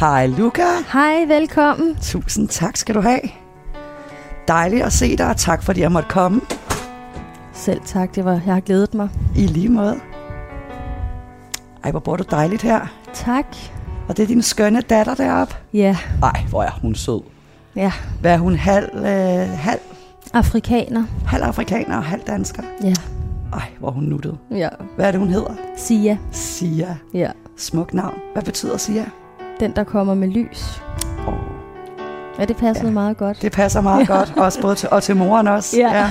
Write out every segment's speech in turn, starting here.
Hej Luca. Hej, velkommen. Tusind tak skal du have. Dejligt at se dig, og tak fordi jeg måtte komme. Selv tak, det var, jeg har glædet mig. I lige måde. Ej, hvor bor du dejligt her. Tak. Og det er din skønne datter deroppe. Ja, Ej, hvor er hun sød. ja. Hvad er hun? Halv, øh, halv, Afrikaner. halv afrikaner og halv dansker. Ja. Ej, hvor hun nuttet. Ja. Hvad er det, hun hedder? Sia. Sia. Ja. Smuk navn. Hvad betyder Sia? Den, der kommer med lys. Oh, Ja, det passede Ja. ja. meget godt. det passer meget godt. Også både til, og til moren også. Ja.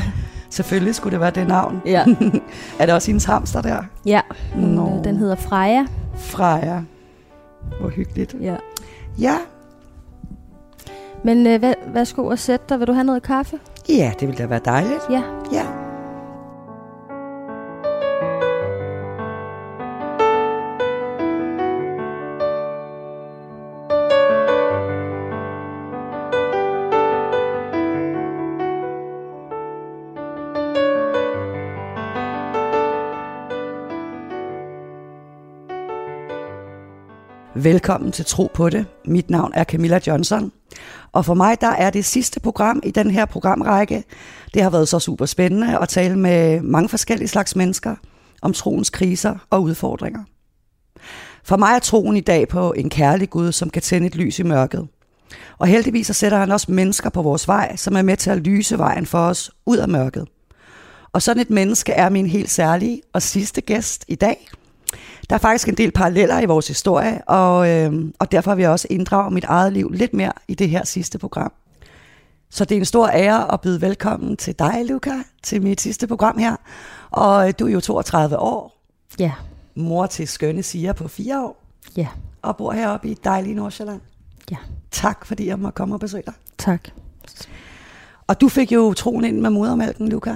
Selvfølgelig skulle det være det navn. Ja. er det også hendes hamster der? Ja, Nå. øh, den hedder Freja. Freja. Hvor hyggeligt. Ja. Ja, Men øh, hvad, værsgo at sætte dig. Vil du have noget kaffe? ja det ville da være dejligt. Ja. Ja. Velkommen til Tro på det. Mit navn er Camilla Johnson. Og for mig der er det sidste program i den her programrække. Det har været så super spændende at tale med mange forskellige slags mennesker om troens kriser og udfordringer. For mig er troen i dag på en kærlig Gud, som kan tænde et lys i mørket. Og heldigvis så sætter han også mennesker på vores vej, som er med til at lyse vejen for os ud af mørket. Og sådan et menneske er min helt særlige og sidste gæst i dag. Der er faktisk en del paralleller i vores historie, og, øh, og derfor vil jeg også inddrage mit eget liv lidt mere i det her sidste program. Så det er en stor ære at byde velkommen til dig, Luca, til mit sidste program her. Og øh, du er jo 32 år, Ja. mor til skønne Sia på 4 år, Ja. og bor heroppe i dejlige Nordsjælland. Ja. Tak, fordi jeg må komme og besøge dig. Tak. Og du fik jo troen ind med modermælken, Luca.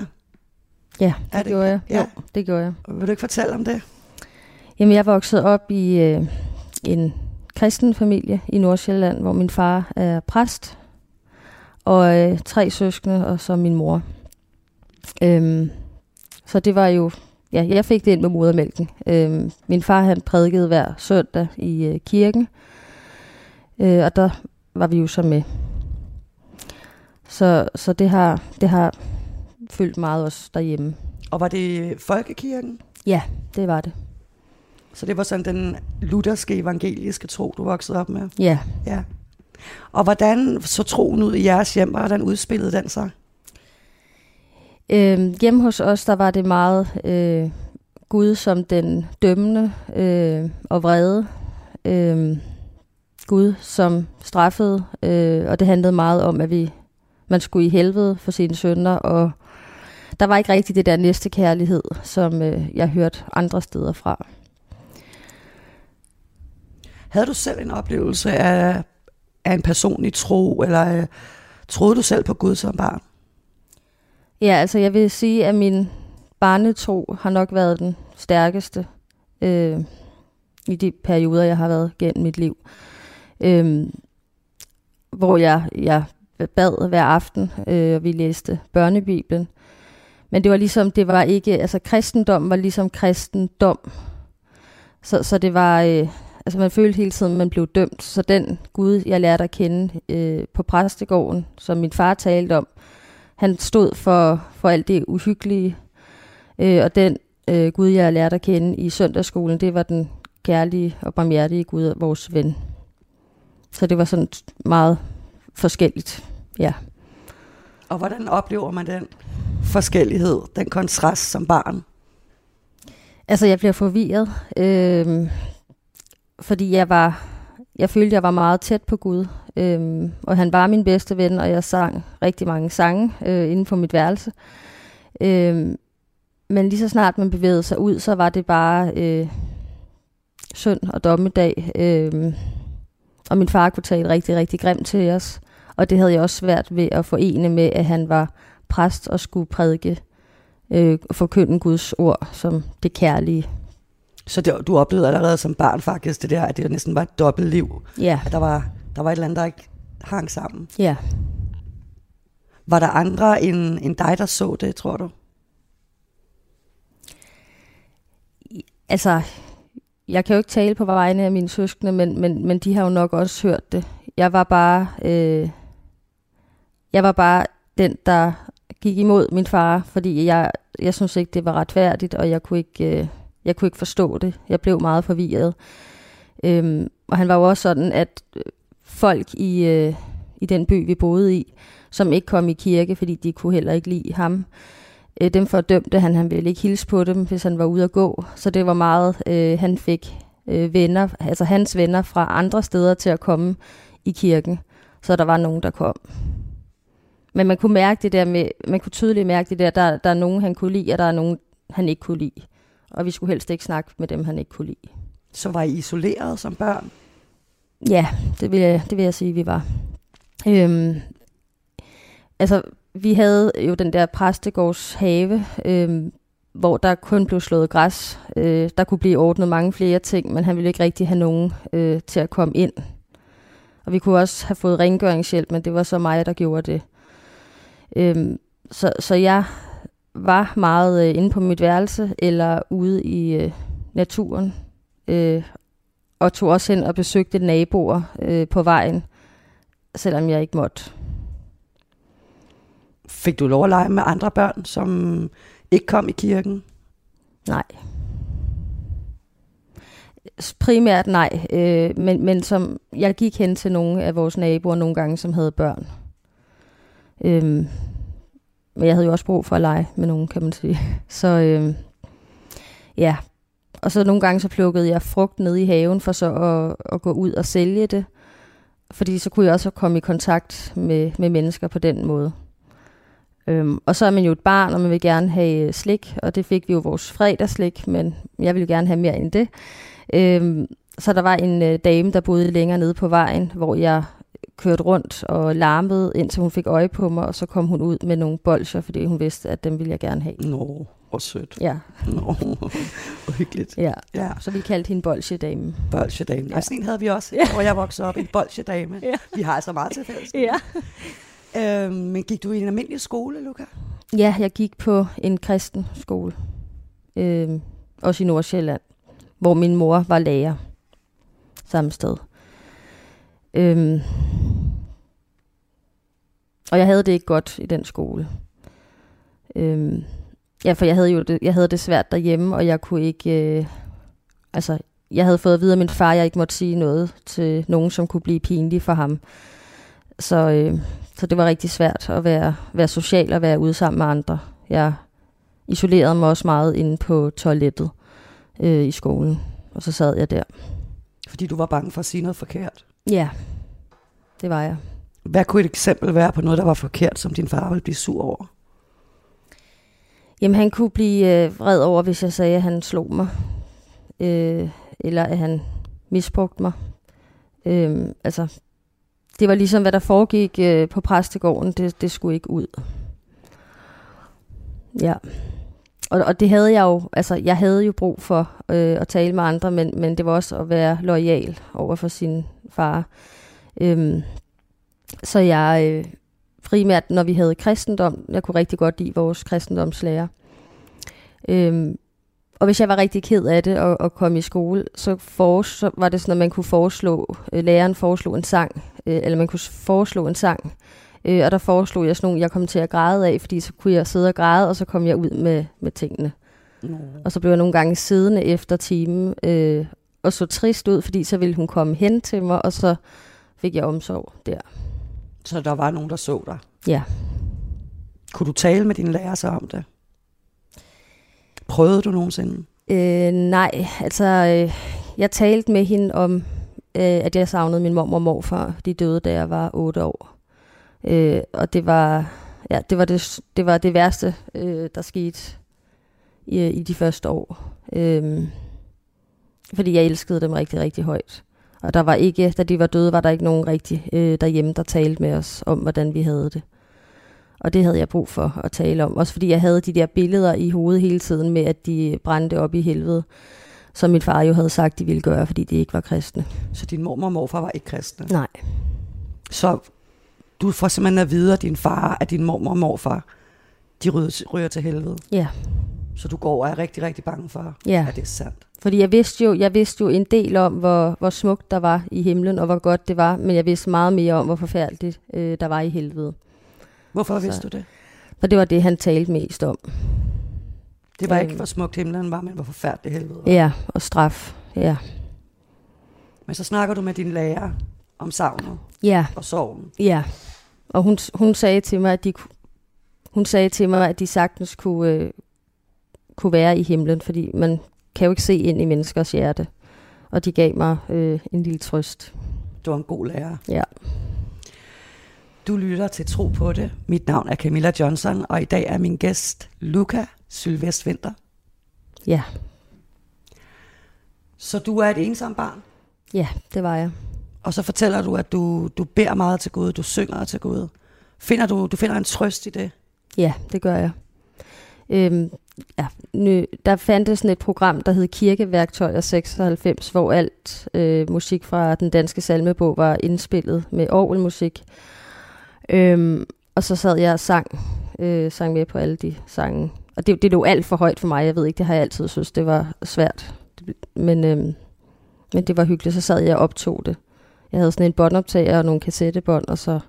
Ja, det, det- det gjorde jeg. ja. Jo, det gjorde jeg. Vil du ikke fortælle om det? Jamen, jeg voksede op i øh, en kristen familie i Nordsjælland, hvor min far er præst, og øh, tre søskende, og så min mor. Øhm, så det var jo, ja, jeg fik det ind med modermælken. Øhm, min far, han prædikede hver søndag i øh, kirken, øh, og der var vi jo så med. Så, så det har, det har fyldt meget os derhjemme. Og var det folkekirken? Ja, det var det. Så det var sådan den lutherske evangeliske tro, du voksede op med? Ja. Ja. Og hvordan så troen ud i jeres hjem, hvordan udspillede den sig? Øh, hjemme hos os, der var det meget øh, Gud som den dømmende øh, og vrede. Øh, Gud som straffede, øh, og det handlede meget om, at vi man skulle i helvede for sine sønner, og der var ikke rigtig det der næste kærlighed, som øh, jeg hørte andre steder fra. Havde du selv en oplevelse af, af en personlig tro, eller øh, troede du selv på Gud som barn? Ja, altså jeg vil sige, at min barnetro har nok været den stærkeste øh, i de perioder, jeg har været gennem mit liv. Øh, hvor jeg, jeg bad hver aften, øh, og vi læste børnebibelen. Men det var ligesom, det var ikke, altså kristendom var ligesom kristendom. Så, så det var, øh, altså man følte hele tiden, man blev dømt. Så den Gud, jeg lærte at kende øh, på præstegården, som min far talte om, han stod for, for alt det uhyggelige. Øh, og den øh, Gud, jeg lærte at kende i søndagsskolen, det var den kærlige og barmhjertige Gud, vores ven. Så det var sådan meget forskelligt. Ja. Og hvordan oplever man den forskellighed, den kontrast som barn? Altså, jeg bliver forvirret, øh, fordi jeg var, jeg følte, jeg var meget tæt på Gud, øhm, og han var min bedste ven, og jeg sang rigtig mange sange øh, inden for mit værelse. Øhm, men lige så snart man bevægede sig ud, så var det bare øh, synd og dommedag, øh, og min far kunne tale rigtig, rigtig grimt til os, og det havde jeg også svært ved at forene med, at han var præst og skulle prædike øh, og forkynde Guds ord som det kærlige. Så det, du oplevede allerede som barn faktisk det der, at det næsten var et dobbeltliv. Ja, At der var, der var et eller andet, der ikke hang sammen. ja. Var der andre end, end dig, der så det, tror du? Altså, jeg kan jo ikke tale på vegne af mine søskende, men, men, men de har jo nok også hørt det. Jeg var bare, øh, jeg var bare den, der gik imod min far, fordi jeg, jeg synes ikke, det var retfærdigt, og jeg kunne ikke, øh, jeg kunne ikke forstå det. Jeg blev meget forvirret. Øhm, og han var jo også sådan, at øh, folk i, øh, i den by, vi boede i, som ikke kom i kirke, fordi de kunne heller ikke lide ham, øh, dem fordømte han. Han ville ikke hilse på dem, hvis han var ude at gå. Så det var meget, øh, han fik øh, venner, altså hans venner fra andre steder til at komme i kirken. Så der var nogen, der kom. Men man kunne mærke det der med, man kunne tydeligt mærke det der, der, der er nogen, han kunne lide, og der er nogen, han ikke kunne lide. Og vi skulle helst ikke snakke med dem, han ikke kunne lide. Så var I isoleret som børn? Ja, det vil jeg, det vil jeg sige, vi var. Øhm, altså, vi havde jo den der præstegårds have, øhm, hvor der kun blev slået græs. Øh, der kunne blive ordnet mange flere ting, men han ville ikke rigtig have nogen øh, til at komme ind. Og vi kunne også have fået rengøringshjælp, men det var så mig, der gjorde det. Øhm, så, så jeg var meget øh, inde på mit værelse eller ude i øh, naturen. Øh, og tog også hen og besøgte naboer øh, på vejen, selvom jeg ikke måtte. Fik du lov at lege med andre børn, som ikke kom i kirken? Nej. Primært nej, øh, men, men som jeg gik hen til nogle af vores naboer nogle gange, som havde børn. Øhm, men jeg havde jo også brug for at lege med nogen, kan man sige. Så øh, ja, og så nogle gange så plukkede jeg frugt ned i haven for så at, at gå ud og sælge det. Fordi så kunne jeg også komme i kontakt med, med mennesker på den måde. Øhm, og så er man jo et barn, og man vil gerne have øh, slik, og det fik vi jo vores fredagsslik, men jeg ville gerne have mere end det. Øhm, så der var en øh, dame, der boede længere nede på vejen, hvor jeg kørte rundt og larmede, indtil hun fik øje på mig, og så kom hun ud med nogle bolcher, fordi hun vidste, at dem ville jeg gerne have. Nå, hvor sødt. Ja. Nå, hvor hyggeligt. Ja. Ja, Så vi kaldte hende bolsjedame. bolsjedame. Ja. Sådan en havde vi også, Ja. hvor jeg voksede op, en bolsjedame. Ja. Vi har altså meget til fælles. Ja. Øhm, men gik du i en almindelig skole, Luca? Ja, jeg gik på en kristen skole, øh, også i Nordsjælland, hvor min mor var lærer samme sted. Øhm, og jeg havde det ikke godt i den skole. Øhm, ja, for jeg havde jo det, jeg havde det svært derhjemme, og jeg kunne ikke... Øh, altså, jeg havde fået at vide af min far, at jeg ikke måtte sige noget til nogen, som kunne blive pinlig for ham. Så, øh, så det var rigtig svært at være, være social og være ude sammen med andre. Jeg isolerede mig også meget inde på toilettet øh, i skolen, og så sad jeg der. Fordi du var bange for at sige noget forkert. Ja, det var jeg. Hvad kunne et eksempel være på noget, der var forkert, som din far ville blive sur over? Jamen, han kunne blive øh, vred over, hvis jeg sagde, at han slog mig. Øh, eller at han misbrugte mig. Øh, altså, det var ligesom, hvad der foregik øh, på præstegården. Det, det skulle ikke ud. Ja. Og, og det havde jeg jo, altså jeg havde jo brug for øh, at tale med andre, men, men det var også at være lojal over for sin far. Øhm, så jeg, øh, primært når vi havde kristendom, jeg kunne rigtig godt lide vores kristendomslærer. Øhm, og hvis jeg var rigtig ked af det og, og kom i skole, så, for, så var det sådan, at man kunne foreslå, øh, læreren foreslog en sang, øh, eller man kunne foreslå en sang, øh, og der foreslog jeg sådan nogle, jeg kom til at græde af, fordi så kunne jeg sidde og græde, og så kom jeg ud med, med tingene. Nå. Og så blev jeg nogle gange siddende efter timen, øh, og så trist ud, fordi så ville hun komme hen til mig, og så fik jeg omsorg der. Så der var nogen, der så dig. Ja. Kunne du tale med dine lærer så om det? Prøvede du nogensinde? Øh, nej, altså øh, jeg talte med hende om, øh, at jeg savnede min mor og morfar. De døde, da jeg var otte år. Øh, og det var, ja, det var det, det var det værste, øh, der skete i, i de første år. Øh, fordi jeg elskede dem rigtig, rigtig højt. Og der var ikke, da de var døde, var der ikke nogen rigtig øh, derhjemme, der talte med os om, hvordan vi havde det. Og det havde jeg brug for at tale om. Også fordi jeg havde de der billeder i hovedet hele tiden med, at de brændte op i helvede. Som min far jo havde sagt, de ville gøre, fordi de ikke var kristne. Så din mormor og morfar var ikke kristne? Nej. Så du får simpelthen at vide af din far, at din mormor og morfar, de ryger, til helvede. Ja. Så du går og er rigtig, rigtig bange for, Ja. at det er sandt. Fordi jeg vidste jo, jeg vidste jo en del om, hvor, hvor smukt der var i himlen, og hvor godt det var, men jeg vidste meget mere om, hvor forfærdeligt øh, der var i helvede. Hvorfor så, vidste du det? For det var det, han talte mest om. Det var øhm, ikke, hvor smukt himlen var, men hvor forfærdeligt helvede var. Ja, og straf, ja. Men så snakker du med din lærer om savnet ja. og sorgen. Ja, og hun, hun sagde til mig, at de, hun sagde til mig, at de sagtens kunne, øh, kunne være i himlen, fordi man kan jo ikke se ind i menneskers hjerte. Og de gav mig øh, en lille trøst. Du var en god lærer. Ja. Du lytter til Tro på det. Mit navn er Camilla Johnson, og i dag er min gæst Luca Sylvest Vinter. Ja. Så du er et ensom barn? Ja, det var jeg. Og så fortæller du, at du, du beder meget til Gud, du synger til Gud. Finder du, du finder en trøst i det? Ja, det gør jeg. Øhm, ja, nø, der fandtes sådan et program, der hed Kirkeværktøjer 96, hvor alt øh, musik fra den danske salmebog var indspillet med orgelmusik. Øhm, og så sad jeg og sang, øh, sang med på alle de sange. Og det, det lå alt for højt for mig. Jeg ved ikke, det har jeg altid synes, det var svært. Men, øhm, men det var hyggeligt. Så sad jeg og optog det. Jeg havde sådan en båndoptager og nogle kassettebånd, og så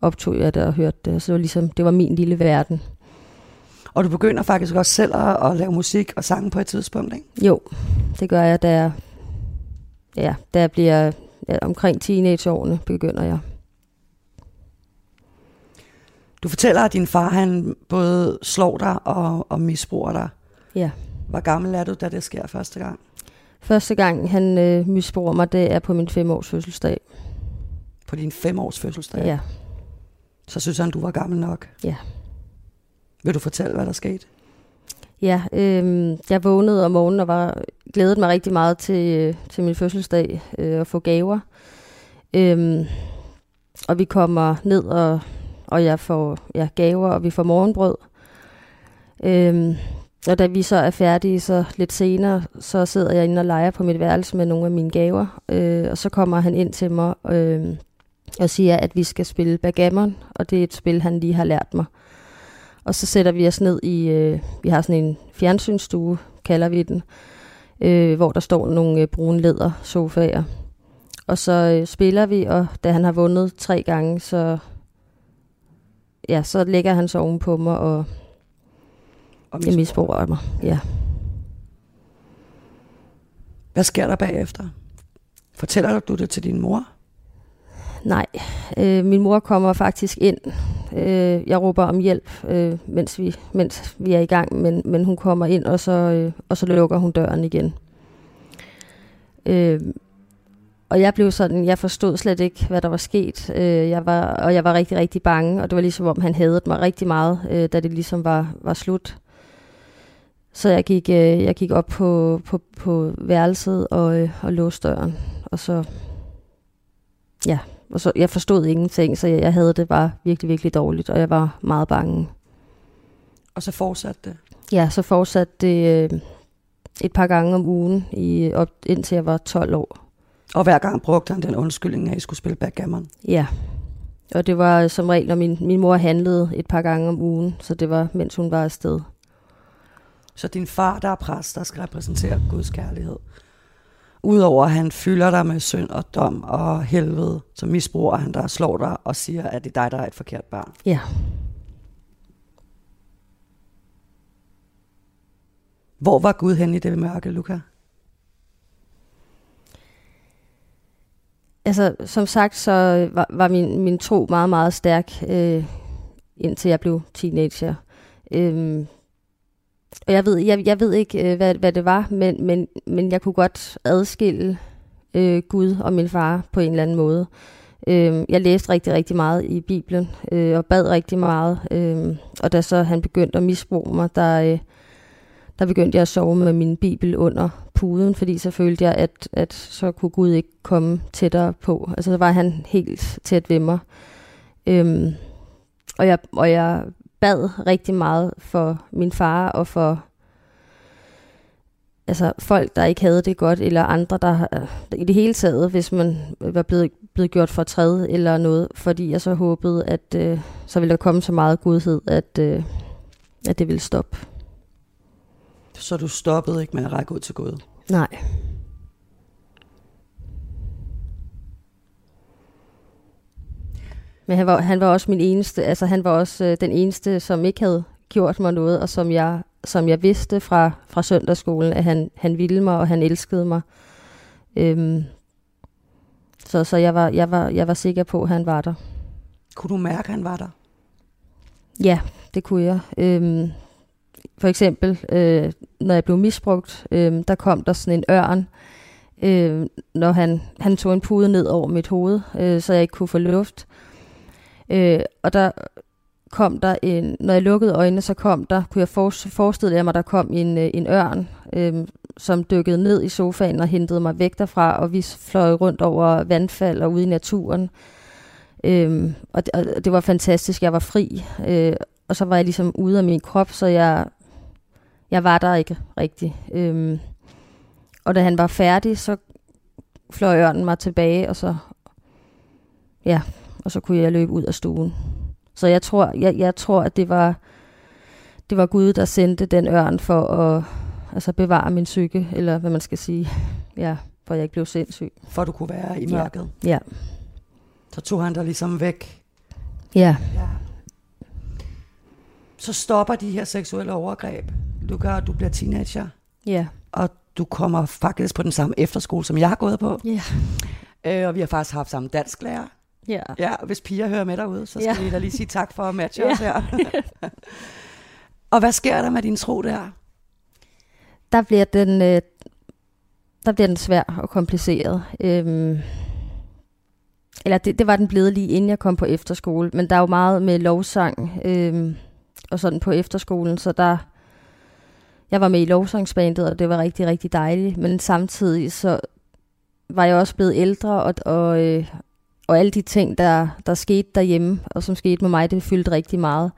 optog jeg det og hørte det. Så det var ligesom, det var min lille verden. Og du begynder faktisk også selv at, at lave musik og sange på et tidspunkt, ikke? Jo, det gør jeg, da jeg, ja, da jeg bliver ja, omkring teenageårene, begynder jeg. Du fortæller, at din far han både slår dig og, og misbruger dig. Ja. Hvor gammel er du, da det sker første gang? Første gang, han øh, misbruger mig, det er på min femårs fødselsdag. På din femårs fødselsdag? Ja. Så synes han, du var gammel nok? Ja. Vil du fortælle, hvad der skete? Ja, øh, jeg vågnede om morgenen og var glædet mig rigtig meget til, øh, til min fødselsdag øh, få gaver. Øh, og vi kommer ned, og, og jeg får ja, gaver, og vi får morgenbrød. Øh, og da vi så er færdige, så lidt senere, så sidder jeg inde og leger på mit værelse med nogle af mine gaver. Øh, og så kommer han ind til mig øh, og siger, at vi skal spille backgammon, og det er et spil, han lige har lært mig. Og så sætter vi os ned i, øh, vi har sådan en fjernsynsstue, kalder vi den, øh, hvor der står nogle øh, brune læder sofaer. Og så øh, spiller vi, og da han har vundet tre gange, så, ja, så lægger han sig oven på mig, og, og misbruger. misbruger mig. Ja. Hvad sker der bagefter? Fortæller du det til din mor? Nej, øh, min mor kommer faktisk ind. Øh, jeg råber om hjælp, øh, mens, vi, mens vi er i gang, men, men hun kommer ind, og så, øh, og så lukker hun døren igen. Øh, og jeg blev sådan, jeg forstod slet ikke, hvad der var sket, øh, jeg var, og jeg var rigtig, rigtig bange, og det var ligesom om, han havde mig rigtig meget, øh, da det ligesom var, var slut. Så jeg gik, øh, jeg gik op på, på, på værelset og, øh, og låste døren, og så, ja, og så, jeg forstod ingenting, så jeg, jeg havde det bare virkelig, virkelig dårligt, og jeg var meget bange. Og så fortsatte det? Ja, så fortsatte det øh, et par gange om ugen, i, op, indtil jeg var 12 år. Og hver gang brugte han den undskyldning, at I skulle spille backgammon? Ja, og det var som regel, når min, min mor handlede et par gange om ugen, så det var, mens hun var afsted. Så din far, der er præst, der skal repræsentere Guds kærlighed, Udover at han fylder dig med synd og dom og helvede, så misbruger han dig og slår dig og siger, at det er dig, der er et forkert barn. Ja. Hvor var Gud hen i det mørke, Luca? Altså, som sagt, så var, var min, min tro meget, meget stærk, øh, indtil jeg blev teenager. Øhm, og jeg ved, jeg, jeg ved ikke, øh, hvad, hvad det var, men, men, men jeg kunne godt adskille øh, Gud og min far på en eller anden måde. Øh, jeg læste rigtig, rigtig meget i Bibelen, øh, og bad rigtig meget. Øh, og da så han begyndte at misbruge mig, der, øh, der begyndte jeg at sove med min Bibel under puden, fordi så følte jeg, at, at så kunne Gud ikke komme tættere på. Altså så var han helt tæt ved mig. Øh, og jeg, og jeg bad rigtig meget for min far og for altså folk, der ikke havde det godt, eller andre, der i det hele taget, hvis man var blevet, blevet gjort for træde eller noget, fordi jeg så håbede, at øh, så ville der komme så meget godhed, at, øh, at det ville stoppe. Så du stoppede ikke med at række ud til Gud? Nej. Men han var, han var også min eneste, altså han var også øh, den eneste, som ikke havde gjort mig noget, og som jeg, som jeg vidste fra, fra søndagsskolen, at han, han ville mig, og han elskede mig. Øhm, så så jeg, var, jeg, var, jeg var sikker på, at han var der. Kunne du mærke, at han var der? Ja, det kunne jeg. Øhm, for eksempel, øh, når jeg blev misbrugt, øh, der kom der sådan en ørn, øh, når han, han tog en pude ned over mit hoved, øh, så jeg ikke kunne få luft. Øh, og der kom der en, når jeg lukkede øjnene, så kom der, kunne jeg forestille mig, der kom en, øh, en ørn, øh, som dykkede ned i sofaen og hentede mig væk derfra, og vi fløj rundt over vandfald og ude i naturen. Øh, og, det, og det var fantastisk, jeg var fri, øh, og så var jeg ligesom ude af min krop, så jeg, jeg var der ikke rigtigt. Øh, og da han var færdig, så fløj ørnen mig tilbage, og så, ja, og så kunne jeg løbe ud af stuen. Så jeg tror, jeg, jeg tror at det var, det var Gud, der sendte den ørn for at altså bevare min psyke, eller hvad man skal sige, ja, for jeg ikke blev sindssyg. For du kunne være i mørket? Ja. ja. Så tog han dig ligesom væk? Ja. ja. Så stopper de her seksuelle overgreb. Du gør, at du bliver teenager. Ja. Og du kommer faktisk på den samme efterskole, som jeg har gået på. Ja. Øh, og vi har faktisk haft samme dansklærer. Ja. Ja, hvis piger hører med derude, så skal ja. vi da lige sige tak for at matche ja. os her. og hvad sker der med din tro der? Der bliver den, øh, der bliver den svær og kompliceret. Øhm, eller det, det var den blevet lige inden jeg kom på efterskole, men der er jo meget med lovsang øhm, og sådan på efterskolen, så der jeg var med i lovsangsbandet, og det var rigtig, rigtig dejligt, men samtidig så var jeg også blevet ældre, og, og, øh, og alle de ting, der, der skete derhjemme, og som skete med mig, det fyldte rigtig meget.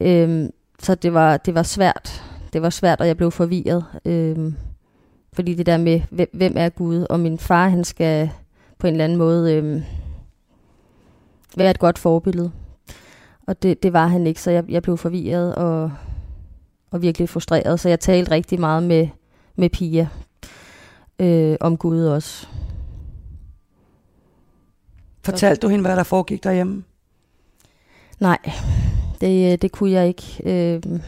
Øhm, så det var, det var svært. Det var svært, og jeg blev forvirret. Øhm, fordi det der med, hvem, hvem er Gud? Og min far, han skal på en eller anden måde øhm, være et godt forbillede. Og det, det var han ikke, så jeg, jeg blev forvirret og, og virkelig frustreret. Så jeg talte rigtig meget med, med Pia øh, om Gud også. Fortalte du hende, hvad der foregik derhjemme? Nej, det, det kunne jeg ikke. Øh,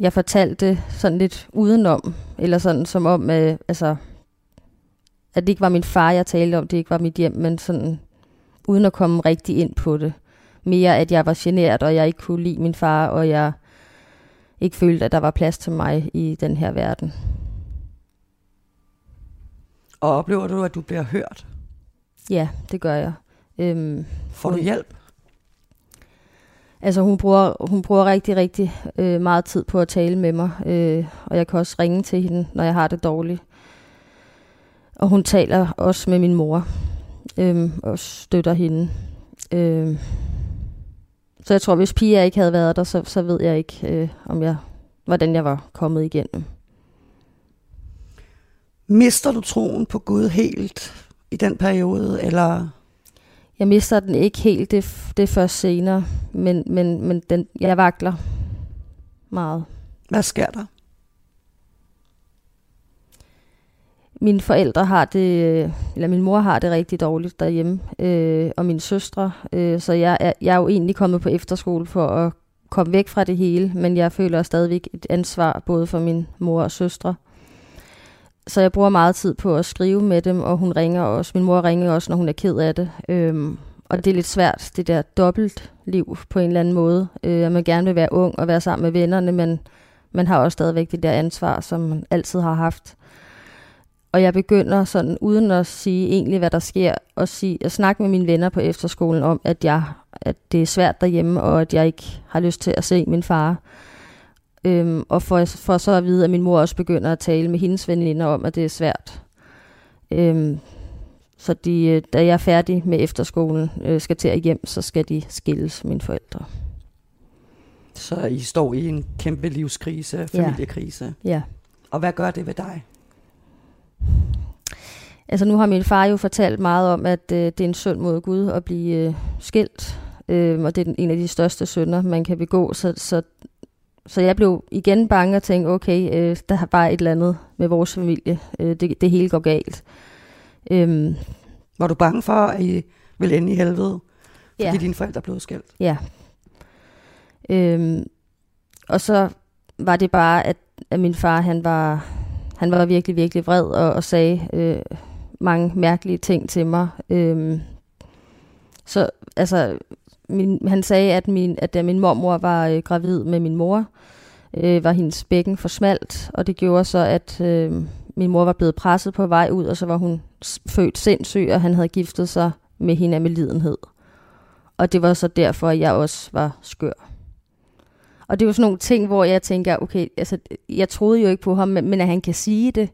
jeg fortalte sådan lidt udenom, eller sådan som om, øh, altså, at det ikke var min far, jeg talte om, det ikke var mit hjem, men sådan uden at komme rigtig ind på det. Mere at jeg var generet, og jeg ikke kunne lide min far, og jeg ikke følte, at der var plads til mig i den her verden. Og oplever du, at du bliver hørt? Ja, det gør jeg. Øhm, Får du hjælp? Altså hun bruger, hun bruger rigtig, rigtig øh, meget tid på at tale med mig, øh, og jeg kan også ringe til hende, når jeg har det dårligt. Og hun taler også med min mor, øh, og støtter hende. Øh, så jeg tror, hvis Pia ikke havde været der, så, så ved jeg ikke, øh, om jeg, hvordan jeg var kommet igennem. Mister du troen på Gud helt i den periode, eller jeg mister den ikke helt, det, det er først senere, men, men, men den, jeg vakler meget. Hvad sker der? Mine forældre har det, eller min mor har det rigtig dårligt derhjemme, øh, og mine søstre, øh, så jeg er, jeg er jo egentlig kommet på efterskole for at komme væk fra det hele, men jeg føler stadigvæk et ansvar både for min mor og søstre så jeg bruger meget tid på at skrive med dem, og hun ringer også. Min mor ringer også, når hun er ked af det. Øhm, og det er lidt svært, det der dobbelt liv på en eller anden måde. Øh, at man gerne vil være ung og være sammen med vennerne, men man har også stadigvæk det der ansvar, som man altid har haft. Og jeg begynder sådan, uden at sige egentlig, hvad der sker, at, sige, at snakke med mine venner på efterskolen om, at, jeg, at det er svært derhjemme, og at jeg ikke har lyst til at se min far. Øhm, og for, for så at vide, at min mor også begynder at tale med hendes veninder om, at det er svært. Øhm, så de, øh, da jeg er færdig med efterskolen, øh, skal til at hjem, så skal de skilles, mine forældre. Så I står i en kæmpe livskrise, familiekrise. Ja. ja. Og hvad gør det ved dig? Altså nu har min far jo fortalt meget om, at øh, det er en synd mod Gud at blive øh, skilt. Øh, og det er en af de største synder, man kan begå. Så, så så jeg blev igen bange og tænkte, okay, øh, der er bare et eller andet med vores familie. Øh, det, det hele går galt. Øhm, Var du bange for, at I ville ende i helvede, fordi Ja. dine forældre blev skilt? Ja. Øhm, og så var det bare, at, at min far, han var, han var virkelig, virkelig vred og, og sagde øh, mange mærkelige ting til mig. Øhm, så altså, min, han sagde, at, min, at da min mormor var øh, gravid med min mor, øh, var hendes bækken for smalt, og det gjorde så, at øh, min mor var blevet presset på vej ud, og så var hun født sindssyg, og han havde giftet sig med hende af med lidenhed. Og det var så derfor, at jeg også var skør. Og det var sådan nogle ting, hvor jeg tænker, okay, altså, jeg troede jo ikke på ham, men, men at han kan sige det,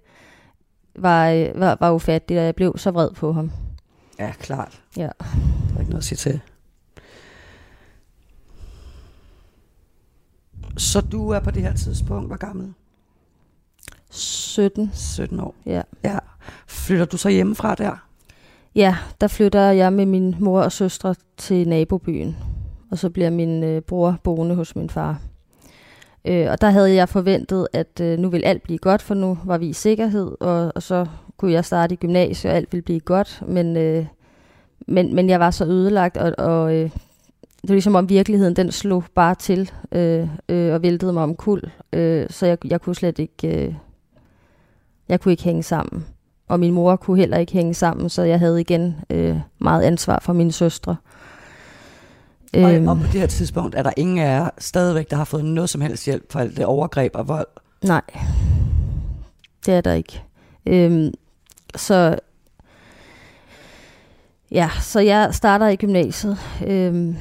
var, øh, var, var ufatteligt, og jeg blev så vred på ham. Ja, klart. Ja. Der er ikke noget at sige til. Så du er på det her tidspunkt, hvor gammel? 17. 17 år. Ja. Ja. Flytter du så hjemmefra der? Ja, der flytter jeg med min mor og søstre til nabobyen. Og så bliver min øh, bror boende hos min far. Øh, og der havde jeg forventet, at øh, nu vil alt blive godt, for nu var vi i sikkerhed, og, og så kunne jeg starte i gymnasiet, og alt ville blive godt. Men, øh, men, men jeg var så ødelagt, og, og øh, det var ligesom om virkeligheden, den slog bare til øh, øh, og væltede mig om kul. Øh, så jeg, jeg kunne slet ikke, øh, jeg kunne ikke hænge sammen. Og min mor kunne heller ikke hænge sammen, så jeg havde igen øh, meget ansvar for mine søstre. Øhm. Og, og på det her tidspunkt er der ingen af jer stadigvæk, der har fået noget som helst hjælp for alt det overgreb og vold. Nej, det er der ikke. Øhm, så ja, så jeg starter i gymnasiet, øhm,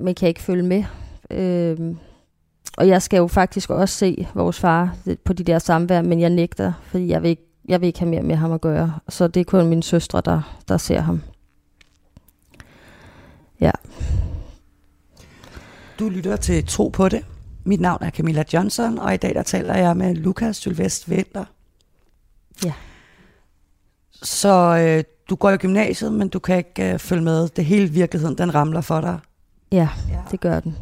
men kan ikke følge med. Øhm, og jeg skal jo faktisk også se vores far på de der samvær, men jeg nægter, fordi jeg vil ikke, jeg vil ikke have mere med ham at gøre. Så det er kun mine søstre, der, der ser ham. Ja. Du lytter til Tro på det. Mit navn er Camilla Johnson, og i dag der taler jeg med Lukas Sylvest Vinter. Ja. Så øh, du går i gymnasiet, men du kan ikke øh, følge med. Det hele virkeligheden, den ramler for dig. Ja, det gør den.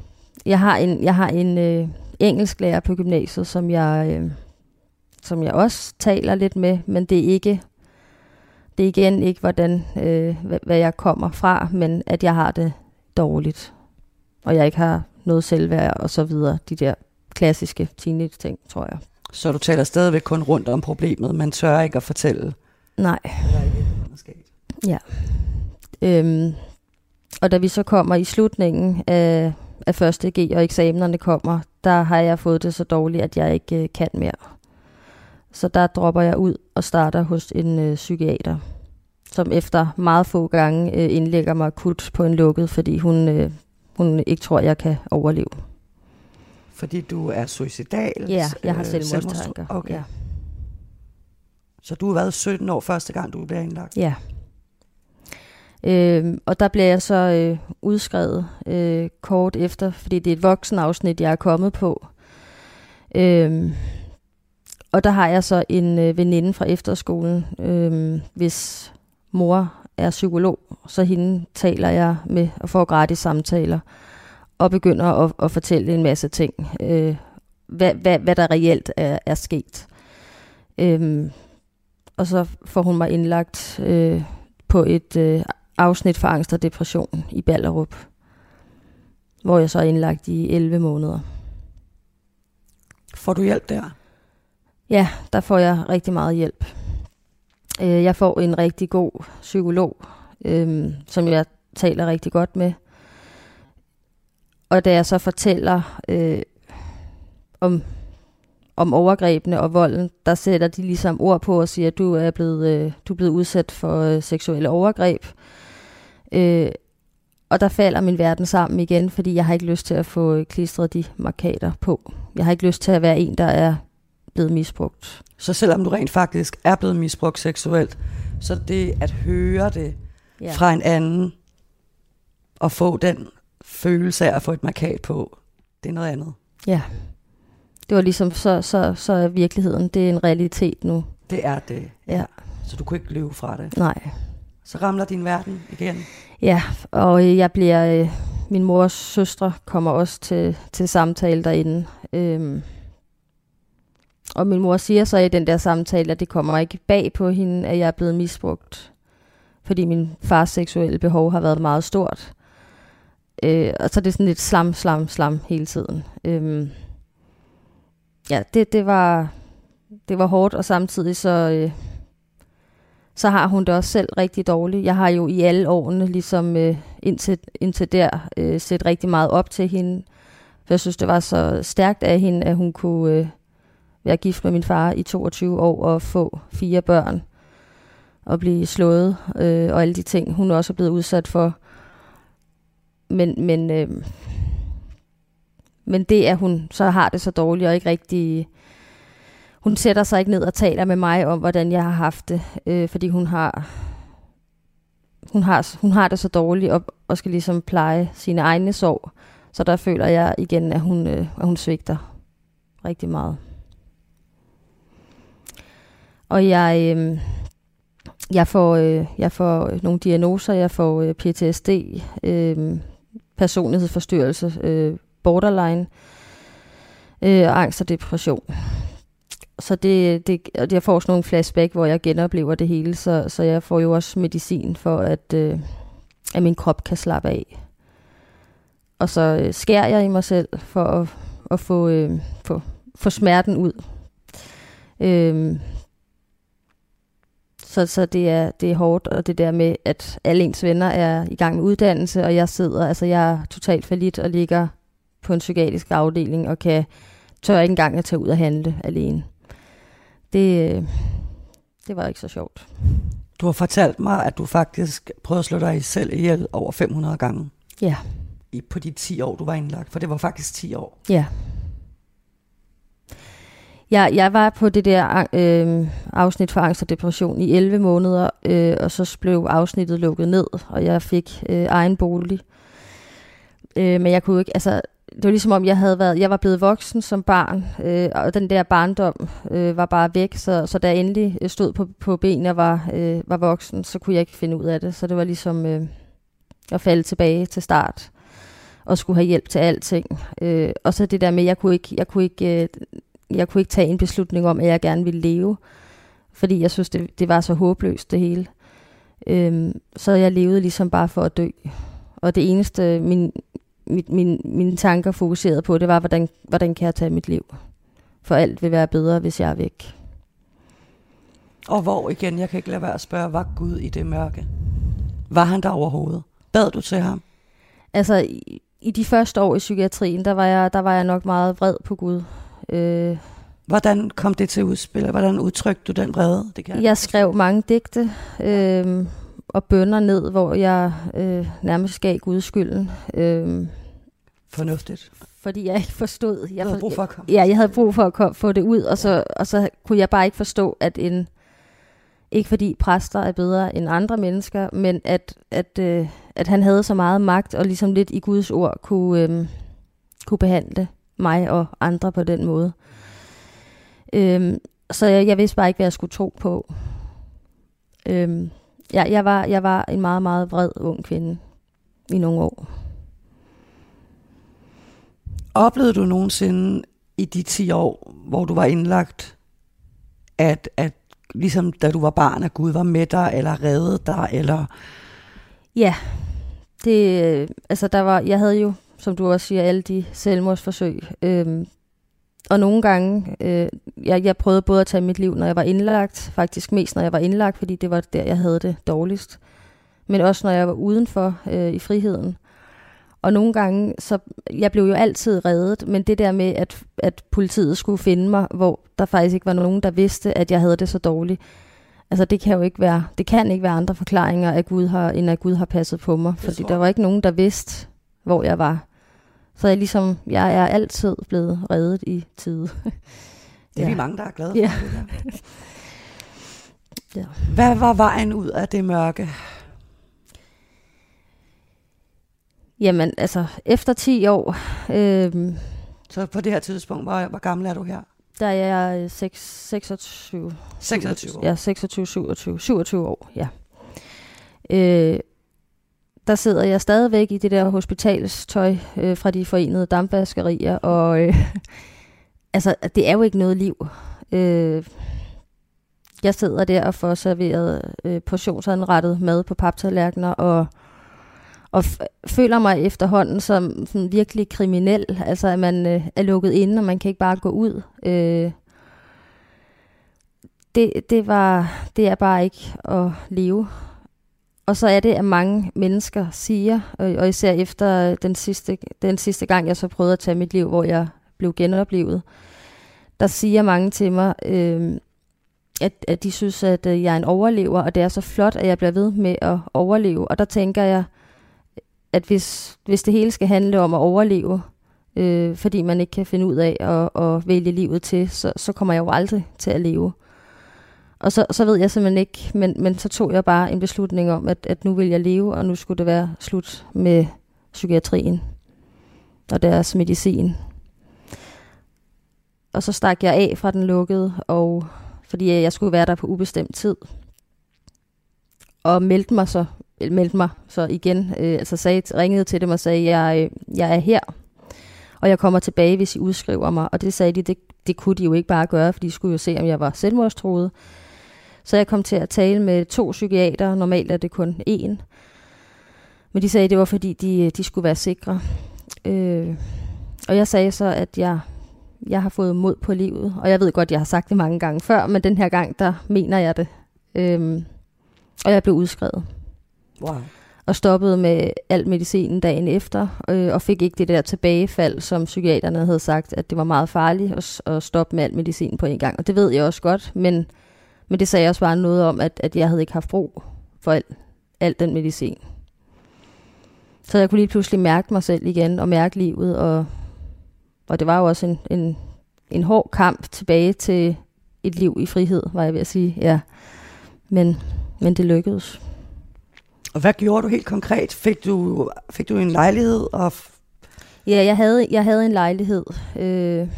Jeg har en, jeg har en øh, engelsklærer på gymnasiet, som jeg, øh, som jeg også taler lidt med, men det er ikke, det er igen ikke, hvordan, øh, hvad, hvad jeg kommer fra, men at jeg har det dårligt, og jeg ikke har noget selvværd og så videre. De der klassiske teenage-ting, tror jeg. Så du taler stadigvæk kun rundt om problemet, men tør ikke at fortælle, Nej. virkeligheden er sket. Ja. Øhm, og da vi så kommer i slutningen af, af første G, og eksamenerne kommer, der har jeg fået det så dårligt, at jeg ikke øh, kan mere. Så der dropper jeg ud og starter hos en øh, psykiater, som efter meget få gange øh, indlægger mig akut på en lukket, fordi hun, øh, hun ikke tror, jeg kan overleve. Fordi du er suicidal? Ja, jeg har øh, selvmordstanker. selvmords- Okay. Ja. Så du har været 17 år første gang, du bliver indlagt? Ja. Øh, og der bliver jeg så øh, udskrevet øh, kort efter, fordi det er et voksenafsnit, jeg er kommet på. Øh, og der har jeg så en øh, veninde fra efterskolen, øh, hvis mor er psykolog, så hende taler jeg med og får gratis samtaler og begynder at, at fortælle en masse ting, øh, hvad, hvad, hvad der reelt er, er sket. Øhm, og så får hun mig indlagt øh, på et øh, afsnit for angst og depression i Ballerup, hvor jeg så er indlagt i 11 måneder. Får du hjælp der? Ja, der får jeg rigtig meget hjælp. Øh, jeg får en rigtig god psykolog, øh, som jeg taler rigtig godt med. Og da jeg så fortæller øh, om, om overgrebene og volden, der sætter de ligesom ord på og siger, at du er blevet, øh, du er blevet udsat for øh, seksuelle overgreb. Øh, og der falder min verden sammen igen, fordi jeg har ikke lyst til at få klistret de markader på. Jeg har ikke lyst til at være en, der er blevet misbrugt. Så selvom du rent faktisk er blevet misbrugt seksuelt, så det at høre det ja. fra en anden, og få den følelse af at få et markat på, det er noget andet. Ja. Det var ligesom, så, så, så er virkeligheden, det er en realitet nu. Det er det. Ja. Så du kunne ikke løbe fra det. Nej. Så ramler din verden igen. Ja, og jeg bliver, øh, min mors søstre kommer også til, til samtale derinde. Øhm, og min mor siger så i den der samtale, at det kommer ikke bag på hende, at jeg er blevet misbrugt. Fordi min fars seksuelle behov har været meget stort. Øh, og så er det sådan lidt slam, slam, slam hele tiden. Øhm, ja, det, det, var, det var hårdt, og samtidig så, øh, så har hun det også selv rigtig dårligt. Jeg har jo i alle årene, ligesom øh, indtil, indtil der, øh, set rigtig meget op til hende. For jeg synes, det var så stærkt af hende, at hun kunne øh, være gift med min far i 22 år og få fire børn og blive slået øh, og alle de ting, hun også er blevet udsat for. Men, men, øh, men det, at hun så har det så dårligt og ikke rigtig... Hun sætter sig ikke ned og taler med mig om, hvordan jeg har haft det, øh, fordi hun har, hun, har, hun har det så dårligt og, og skal ligesom pleje sine egne sorg. Så der føler jeg igen, at hun, øh, at hun svigter rigtig meget. Og jeg, øh, jeg, får, øh, jeg får nogle diagnoser. Jeg får øh, PTSD, øh, personlighedsforstyrrelse, øh, borderline, øh, angst og depression. Så det, det, jeg får også nogle flashback, hvor jeg genoplever det hele, så, så jeg får jo også medicin for, at, øh, at min krop kan slappe af. Og så øh, skærer jeg i mig selv for at, at få, øh, få, få smerten ud. Øh, så, så det, er, det er hårdt, og det der med, at alle ens venner er i gang med uddannelse, og jeg sidder, altså jeg er totalt falit og ligger på en psykiatrisk afdeling, og kan tør ikke engang at tage ud og handle alene. Det, det var ikke så sjovt. Du har fortalt mig, at du faktisk prøvede at slå dig selv ihjel over 500 gange. Ja. I, på de 10 år, du var indlagt, for det var faktisk 10 år. Ja. Jeg, jeg var på det der øh, afsnit for angst og depression i 11 måneder, øh, og så blev afsnittet lukket ned, og jeg fik øh, egen bolig. Øh, men jeg kunne ikke, altså, det var ligesom om, jeg havde været, jeg var blevet voksen som barn, øh, og den der barndom øh, var bare væk, så, så da jeg endelig øh, stod på, på benene og var, øh, var voksen, så kunne jeg ikke finde ud af det. Så det var ligesom øh, at falde tilbage til start og skulle have hjælp til alting. Øh, og så det der med, jeg kunne ikke, jeg kunne ikke øh, jeg kunne ikke tage en beslutning om, at jeg gerne ville leve, fordi jeg synes, det, det var så håbløst det hele. Øh, så jeg levede ligesom bare for at dø. Og det eneste, min, min, min, mine tanker fokuserede på, det var, hvordan, hvordan kan jeg tage mit liv? For alt vil være bedre, hvis jeg er væk. Og hvor igen, jeg kan ikke lade være at spørge, var Gud i det mørke? Var han der overhovedet? Bad du til ham? Altså, i, i de første år i psykiatrien, der var jeg, der var jeg nok meget vred på Gud. Øh, Hvordan kom det til udspil? Hvordan udtrykte du den vrede? Det kan jeg, jeg skrev mange digte øh, og bønder ned, hvor jeg øh, nærmest gav Gud skylden. Øh, Fornuftigt. Fordi jeg ikke forstod. Jeg havde brug for at komme. Ja, jeg havde brug for at komme, få det ud, og så, og så kunne jeg bare ikke forstå, at en... Ikke fordi præster er bedre end andre mennesker, men at, at, øh, at han havde så meget magt, og ligesom lidt i Guds ord kunne, øh, kunne behandle mig og andre på den måde. Øhm, så jeg, jeg vidste bare ikke, hvad jeg skulle tro på. Øhm, jeg, jeg, var, jeg var en meget, meget vred ung kvinde i nogle år. Oplevede du nogensinde i de 10 år, hvor du var indlagt, at, at ligesom da du var barn, at Gud var med dig, eller reddede dig, eller... Ja, det, altså der var, jeg havde jo som du også siger, alle de selvmordsforsøg. Øhm, og nogle gange, øh, jeg, jeg prøvede både at tage mit liv, når jeg var indlagt, faktisk mest når jeg var indlagt, fordi det var der, jeg havde det dårligst. Men også når jeg var udenfor øh, i friheden. Og nogle gange, så jeg blev jo altid reddet, men det der med, at, at politiet skulle finde mig, hvor der faktisk ikke var nogen, der vidste, at jeg havde det så dårligt. Altså det kan jo ikke være, det kan ikke være andre forklaringer, at Gud har, end at Gud har passet på mig. Fordi der var ikke nogen, der vidste, hvor jeg var. Så jeg, ligesom, jeg er altid blevet reddet i tide. det er ja. vi mange, der er glade for. Ja. Det ja. Hvad var vejen ud af det mørke? Jamen, altså, efter 10 år... Øh, så på det her tidspunkt, hvor, hvor gammel er du her? Der er jeg 6, 26. 26 år? Ja, 26, 27. 27 år, ja. Øh, der sidder jeg stadigvæk i det der hospitalstøj øh, fra de forenede dampvaskerier, og øh, altså, det er jo ikke noget liv. Øh, jeg sidder der og får serveret øh, portionsanrettet mad på paptallerkener, og, og føler mig efterhånden som sådan virkelig kriminel. Altså, at man øh, er lukket inde, og man kan ikke bare gå ud. Øh, det, det, var, det er bare ikke at leve. Og så er det, at mange mennesker siger, og, og især efter den sidste, den sidste gang, jeg så prøvede at tage mit liv, hvor jeg blev genoplevet, der siger mange til mig, øh, at, at de synes, at øh, jeg er en overlever, og det er så flot, at jeg bliver ved med at overleve. Og der tænker jeg, at hvis, hvis det hele skal handle om at overleve, øh, fordi man ikke kan finde ud af at, at vælge livet til, så, så kommer jeg jo aldrig til at leve. Og så, så ved jeg simpelthen ikke, men, men så tog jeg bare en beslutning om, at, at nu vil jeg leve, og nu skulle det være slut med psykiatrien og deres medicin. Og så stak jeg af fra den lukkede, og fordi jeg skulle være der på ubestemt tid. Og meldte mig så, meldte mig så igen, øh, altså sagde, ringede til dem og sagde, jeg, øh, jeg er her, og jeg kommer tilbage, hvis I udskriver mig. Og det sagde de, det, det kunne de jo ikke bare gøre, for de skulle jo se, om jeg var selvmordstroet. Så jeg kom til at tale med to psykiater. Normalt er det kun én. Men de sagde, at det var fordi, de, de skulle være sikre. Øh, og jeg sagde så, at jeg, jeg har fået mod på livet. Og jeg ved godt, jeg har sagt det mange gange før, men den her gang, der mener jeg det. Øh, og jeg blev udskrevet. Wow. Og stoppede med al medicinen dagen efter, øh, og fik ikke det der tilbagefald, som psykiaterne havde sagt, at det var meget farligt at, at stoppe med al medicin på en gang. Og det ved jeg også godt, men men det sagde også bare noget om, at, at jeg havde ikke haft brug for al, al den medicin. Så jeg kunne lige pludselig mærke mig selv igen, og mærke livet, og, og det var jo også en, en, en hård kamp tilbage til et liv i frihed, var jeg ved at sige, ja. Men, men det lykkedes. Og hvad gjorde du helt konkret? Fik du, fik du en lejlighed? Og ja, jeg havde, jeg havde en lejlighed. Øh,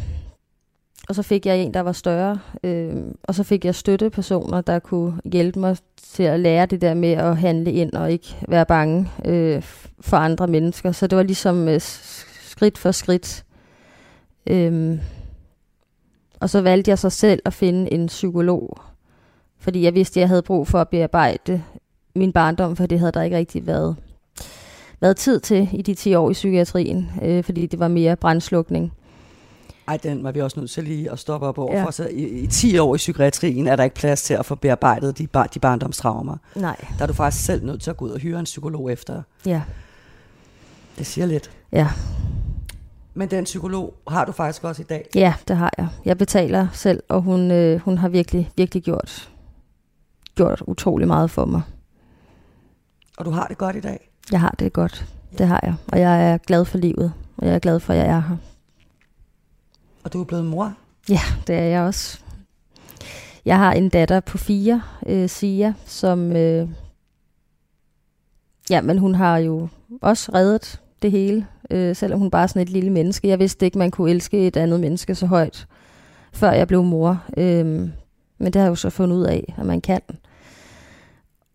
og så fik jeg en, der var større. Øh, og så fik jeg støttepersoner, der kunne hjælpe mig til at lære det der med at handle ind og ikke være bange øh, for andre mennesker. Så det var ligesom øh, skridt for skridt. Øh, og så valgte jeg så selv at finde en psykolog. Fordi jeg vidste, at jeg havde brug for at bearbejde min barndom, for det havde der ikke rigtig været, været tid til i de 10 år i psykiatrien, øh, fordi det var mere brændslukning. Ej, den var vi også nødt til lige at stoppe op over ja. for. Så i, i 10 år i psykiatrien er der ikke plads til at få bearbejdet de, bar, de barndomstraumer. Nej. Der er du faktisk selv nødt til at gå ud og hyre en psykolog efter. Ja. Det siger lidt. Ja. Men den psykolog har du faktisk også i dag? Ja, det har jeg. Jeg betaler selv, og hun, øh, hun har virkelig, virkelig gjort, gjort utrolig meget for mig. Og du har det godt i dag? Jeg har det godt. Det har jeg. Og jeg er glad for livet. Og jeg er glad for, at jeg er her. Og du er blevet mor? Ja, det er jeg også. Jeg har en datter på fire, øh, Sia, som... Øh, ja, men hun har jo også reddet det hele, øh, selvom hun bare er sådan et lille menneske. Jeg vidste ikke, man kunne elske et andet menneske så højt, før jeg blev mor. Øh, men det har jeg jo så fundet ud af, at man kan.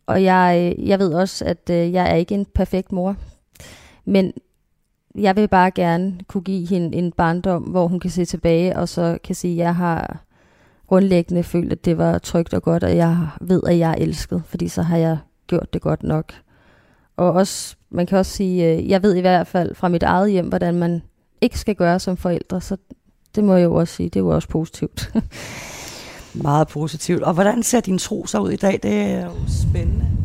Og jeg, øh, jeg ved også, at øh, jeg er ikke en perfekt mor. Men jeg vil bare gerne kunne give hende en barndom, hvor hun kan se tilbage, og så kan sige, at jeg har grundlæggende følt, at det var trygt og godt, og jeg ved, at jeg er elsket, fordi så har jeg gjort det godt nok. Og også, man kan også sige, øh, jeg ved i hvert fald fra mit eget hjem, hvordan man ikke skal gøre som forældre, så det må jeg jo også sige, det er jo også positivt. Meget positivt. Og hvordan ser din tro så ud i dag? Det er jo spændende.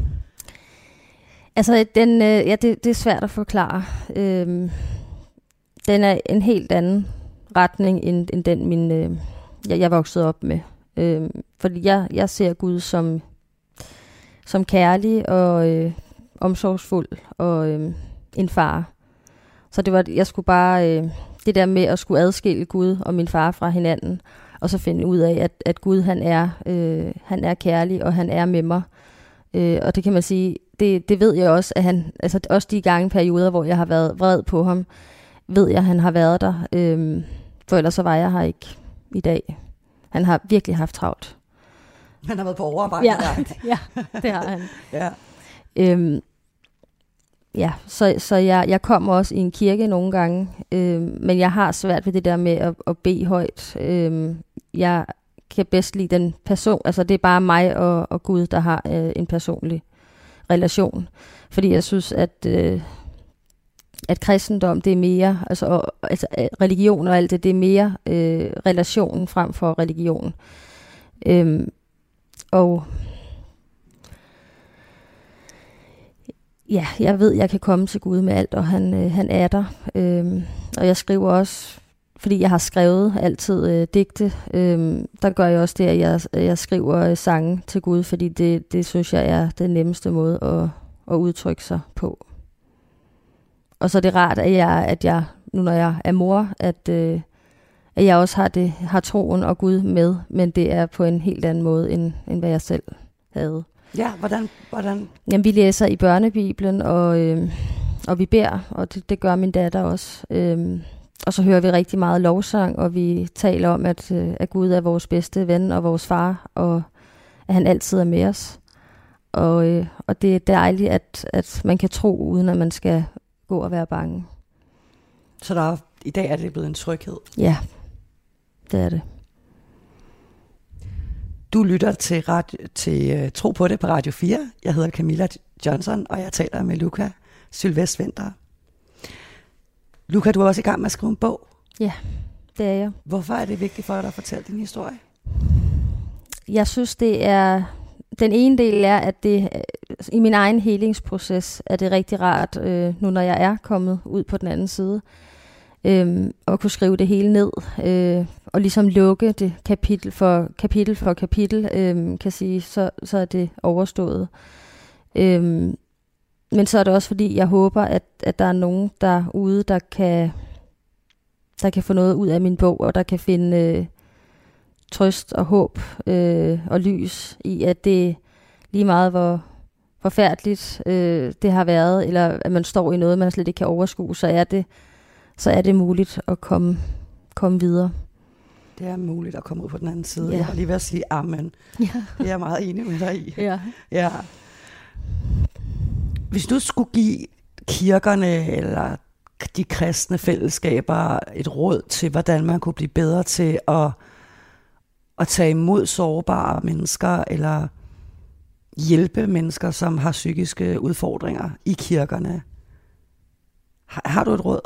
Altså, den, øh, ja, det, det er svært at forklare. Øhm, den er en helt anden retning, end, end den, min, øh, jeg, jeg voksede op med. Øhm, fordi jeg, jeg ser Gud som, som kærlig og øh, omsorgsfuld og øh, en far. Så det var, jeg skulle bare, øh, det der med at skulle adskille Gud og min far fra hinanden, og så finde ud af, at, at Gud han er, øh, han er kærlig, og han er med mig. Øh, og det kan man sige, det, det ved jeg også, at han, altså også de gange perioder, hvor jeg har været vred på ham, ved jeg, at han har været der. Øhm, for ellers så var jeg her ikke i dag. Han har virkelig haft travlt. Han har været på overarbejde. Ja, ja det har han. ja. Øhm, ja, så, så jeg, jeg kommer også i en kirke nogle gange, øh, men jeg har svært ved det der med at, at bede højt. Øh, jeg kan bedst lide den person, altså det er bare mig og, og Gud, der har øh, en personlig relation. Fordi jeg synes, at, øh, at kristendom, det er mere, altså, og, altså øh, religion og alt det, det er mere øh, relationen frem for religion. Øhm, og ja, jeg ved, jeg kan komme til Gud med alt, og han, øh, han er der. Øhm, og jeg skriver også, fordi jeg har skrevet altid øh, digte, øh, der gør jeg også det, at jeg, jeg skriver øh, sange til Gud, fordi det, det synes jeg er den nemmeste måde at, at udtrykke sig på. Og så er det rart, at jeg, at jeg nu når jeg er mor, at, øh, at jeg også har, det, har troen og Gud med, men det er på en helt anden måde, end, end hvad jeg selv havde. Ja, hvordan? hvordan? Jamen, vi læser i børnebibelen, og, øh, og vi beder, og det, det gør min datter også. Øh, og så hører vi rigtig meget lovsang, og vi taler om, at, øh, at Gud er vores bedste ven og vores far, og at han altid er med os. Og, øh, og det er dejligt, at, at man kan tro, uden at man skal gå og være bange. Så der er, i dag er det blevet en tryghed? Ja, det er det. Du lytter til, radio, til uh, Tro på det på Radio 4. Jeg hedder Camilla Johnson, og jeg taler med Luca Sylvest Vinter. Luca, du er også i gang med at skrive en bog. Ja, det er jeg. Hvorfor er det vigtigt for dig at fortælle din historie? Jeg synes, det er... Den ene del er, at det i min egen helingsproces er det rigtig rart, øh, nu når jeg er kommet ud på den anden side, øh, at kunne skrive det hele ned, øh, og ligesom lukke det kapitel for kapitel for kapitel, øh, kan sige, så, så er det overstået. Øh, men så er det også fordi, jeg håber, at, at der er nogen derude, der kan, der kan få noget ud af min bog, og der kan finde øh, trøst og håb øh, og lys i, at det lige meget, hvor forfærdeligt øh, det har været, eller at man står i noget, man slet ikke kan overskue, så er det, så er det muligt at komme, komme videre. Det er muligt at komme ud på den anden side. Ja. Jeg var lige ved at sige amen. Ja. Det er jeg meget enig med dig i. Ja. ja. Hvis du skulle give kirkerne eller de kristne fællesskaber et råd til, hvordan man kunne blive bedre til at, at tage imod sårbare mennesker, eller hjælpe mennesker, som har psykiske udfordringer i kirkerne. Har, har du et råd?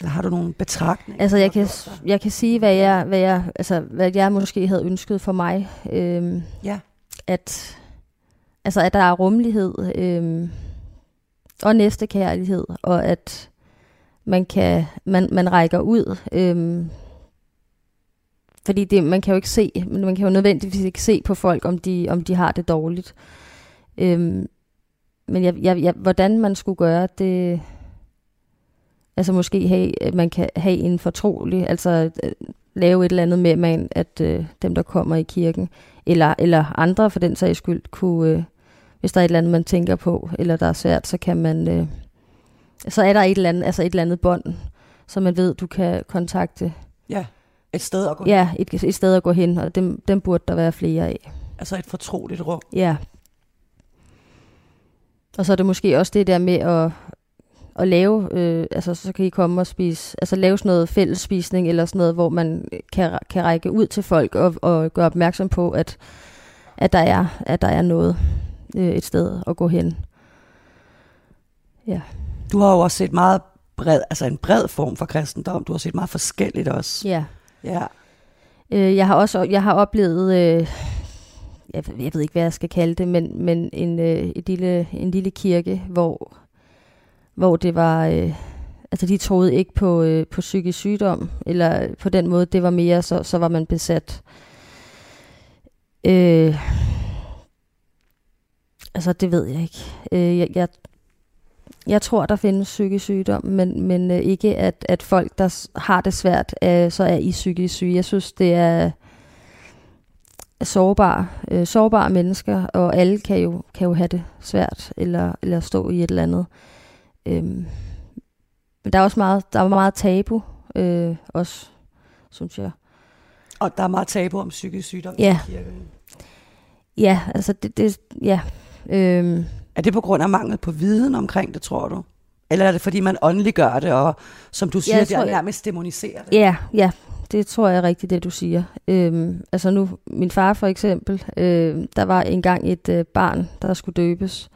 Eller har du nogle betragtninger? Altså, jeg kan, jeg kan sige, hvad jeg, hvad, jeg, altså, hvad jeg måske havde ønsket for mig. Øhm, ja. At, altså, at der er rummelighed øh, og næstekærlighed, og at man, kan, man, man rækker ud. Øh, fordi det, man kan jo ikke se, men man kan jo nødvendigvis ikke se på folk, om de, om de har det dårligt. Øhm, men jeg, jeg, jeg, hvordan man skulle gøre det, altså måske have, man kan have en fortrolig, altså øh, lave et eller andet med, man, at øh, dem, der kommer i kirken, eller, eller andre for den sags skyld, kunne, øh, hvis der er et eller andet, man tænker på, eller der er svært, så kan man, øh, så er der et eller andet, altså et eller andet bånd, så man ved, du kan kontakte. Ja, et sted at gå hen. Ja, et, et sted at gå hen, og dem, dem burde der være flere af. Altså et fortroligt rum. Ja. Og så er det måske også det der med at, at lave, øh, altså så kan I komme og spise, altså lave sådan noget fællesspisning, eller sådan noget, hvor man kan, kan række ud til folk og, og gøre opmærksom på, at, at, der er, at der er noget, øh, et sted at gå hen. Ja. Du har jo også set meget bred, altså en bred form for kristendom. Du har set meget forskelligt også. Ja. Ja. Øh, jeg har også jeg har oplevet, øh, jeg, jeg ved ikke, hvad jeg skal kalde det, men, men en, øh, et lille, en lille kirke, hvor, hvor det var, øh, altså de troede ikke på, øh, på psykisk sygdom, eller på den måde, det var mere, så, så var man besat. Øh, altså det ved jeg ikke. Øh, jeg, jeg, jeg tror, der findes psykisk sygdom, men, men øh, ikke, at, at folk, der har det svært, øh, så er i psykisk syge. Jeg synes, det er sårbare, øh, sårbare mennesker, og alle kan jo, kan jo have det svært, eller, eller stå i et eller andet. Øhm, men der er også meget, der er meget tabu, øh, også, synes jeg. Og der er meget tabu om psykisk sygdom ja. i kirken. Ja, altså det, det ja. Øhm, Er det på grund af mangel på viden omkring det, tror du? Eller er det, fordi man åndeliggør det, og som du siger, Ja, ja, jeg det er tror- nærmest demoniserer det? Ja, ja, det tror jeg er rigtigt, det du siger. Øhm, altså nu, min far for eksempel, øh, der var engang et øh, barn, der skulle døbes,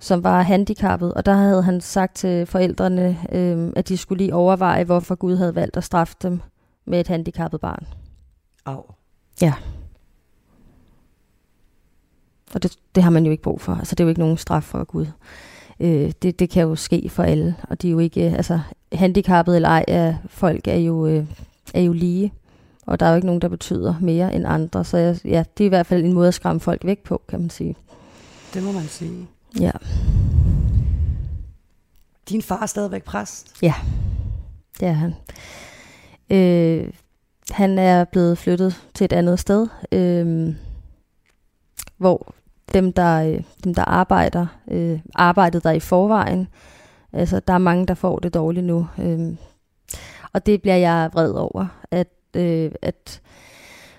som var handicappet, og der havde han sagt til forældrene, øh, at de skulle lige overveje, hvorfor Gud havde valgt at straffe dem med et handicappet barn. Au. Og det, det har man jo ikke brug for. Altså det er jo ikke nogen straf for Gud. Øh, det, det kan jo ske for alle, og de er jo ikke, øh, altså handicappet eller ej, er, folk er jo, øh, er jo lige, og der er jo ikke nogen, der betyder mere end andre, så jeg, ja, det er i hvert fald en måde at skræmme folk væk på, kan man sige. Det må man sige. Ja, Din far er stadigvæk præst. det er han. Øh, han er blevet flyttet til et andet sted, øh, hvor dem, der, øh, dem, der arbejder, øh, arbejdede der i forvejen, altså der er mange, der får det dårligt nu. Øh, og det bliver jeg vred over, at, øh, at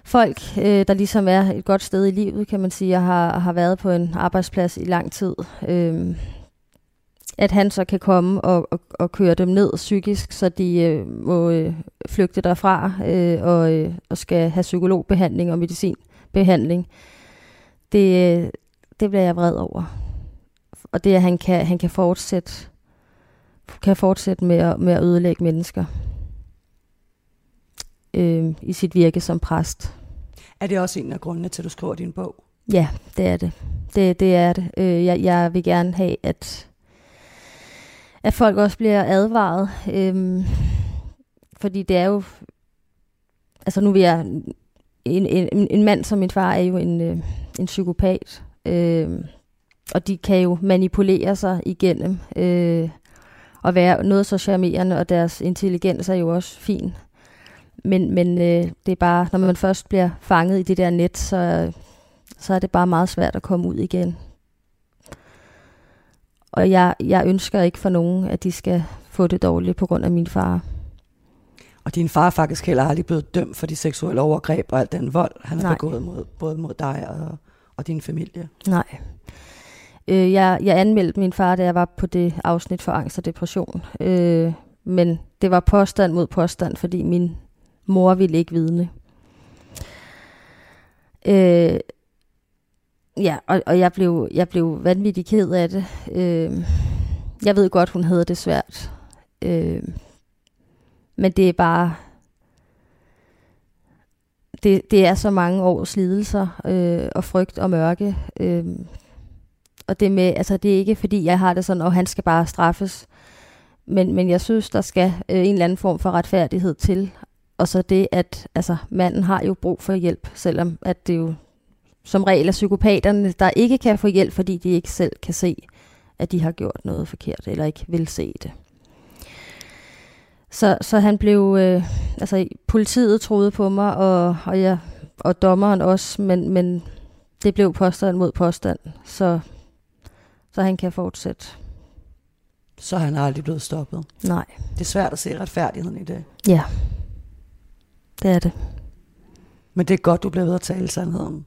folk, øh, der ligesom er et godt sted i livet, kan man sige, og har, har været på en arbejdsplads i lang tid, øh, at han så kan komme og, og, og køre dem ned psykisk, så de øh, må øh, flygte derfra øh, og, øh, og skal have psykologbehandling og medicinbehandling. Øh, det bliver jeg vred over. Og det er, at han kan, han kan fortsætte, kan fortsætte med at, med at ødelægge mennesker øh, i sit virke som præst. Er det også en af grundene til, at du skriver din bog? Ja, det er det. Det, det er det. Øh, jeg, jeg vil gerne have, at, at folk også bliver advaret. Øhm, fordi det er jo... Altså nu vil jeg... En, en, en mand som min far er jo en, øh, en psykopat. Øh, og de kan jo manipulere sig igennem øh, og være noget så charmerende, og deres intelligens er jo også fin. Men, men øh, det er bare, når man først bliver fanget i det der net, så, så er det bare meget svært at komme ud igen. Og jeg, jeg ønsker ikke for nogen, at de skal få det dårligt på grund af min far. Og din far er faktisk heller aldrig blevet dømt for de seksuelle overgreb og al den vold, han har begået mod, både mod dig og, og din familie. Nej. Øh, jeg, jeg anmeldte min far, da jeg var på det afsnit for angst og depression. Øh, men det var påstand mod påstand, fordi min mor ville ikke vidne. Øh, ja, og, og jeg, blev, jeg blev vanvittig ked af det. Øh, jeg ved godt, hun havde det svært. Øh, men det er bare... Det, det er så mange års lidelser øh, og frygt og mørke. Øh, og det med, altså det er ikke fordi, jeg har det sådan, og han skal bare straffes. Men, men jeg synes, der skal øh, en eller anden form for retfærdighed til. Og så det, at altså, manden har jo brug for hjælp, selvom at det jo som regel er psykopaterne, der ikke kan få hjælp, fordi de ikke selv kan se, at de har gjort noget forkert, eller ikke vil se det. Så, så han blev, øh, altså politiet troede på mig, og, og, jeg, og dommeren også, men, men det blev påstand mod påstand, så, så han kan fortsætte. Så er han aldrig blevet stoppet. Nej, Det er svært at se retfærdigheden i det. ja, det er det. Men det er godt, du bliver ved at tale sandheden.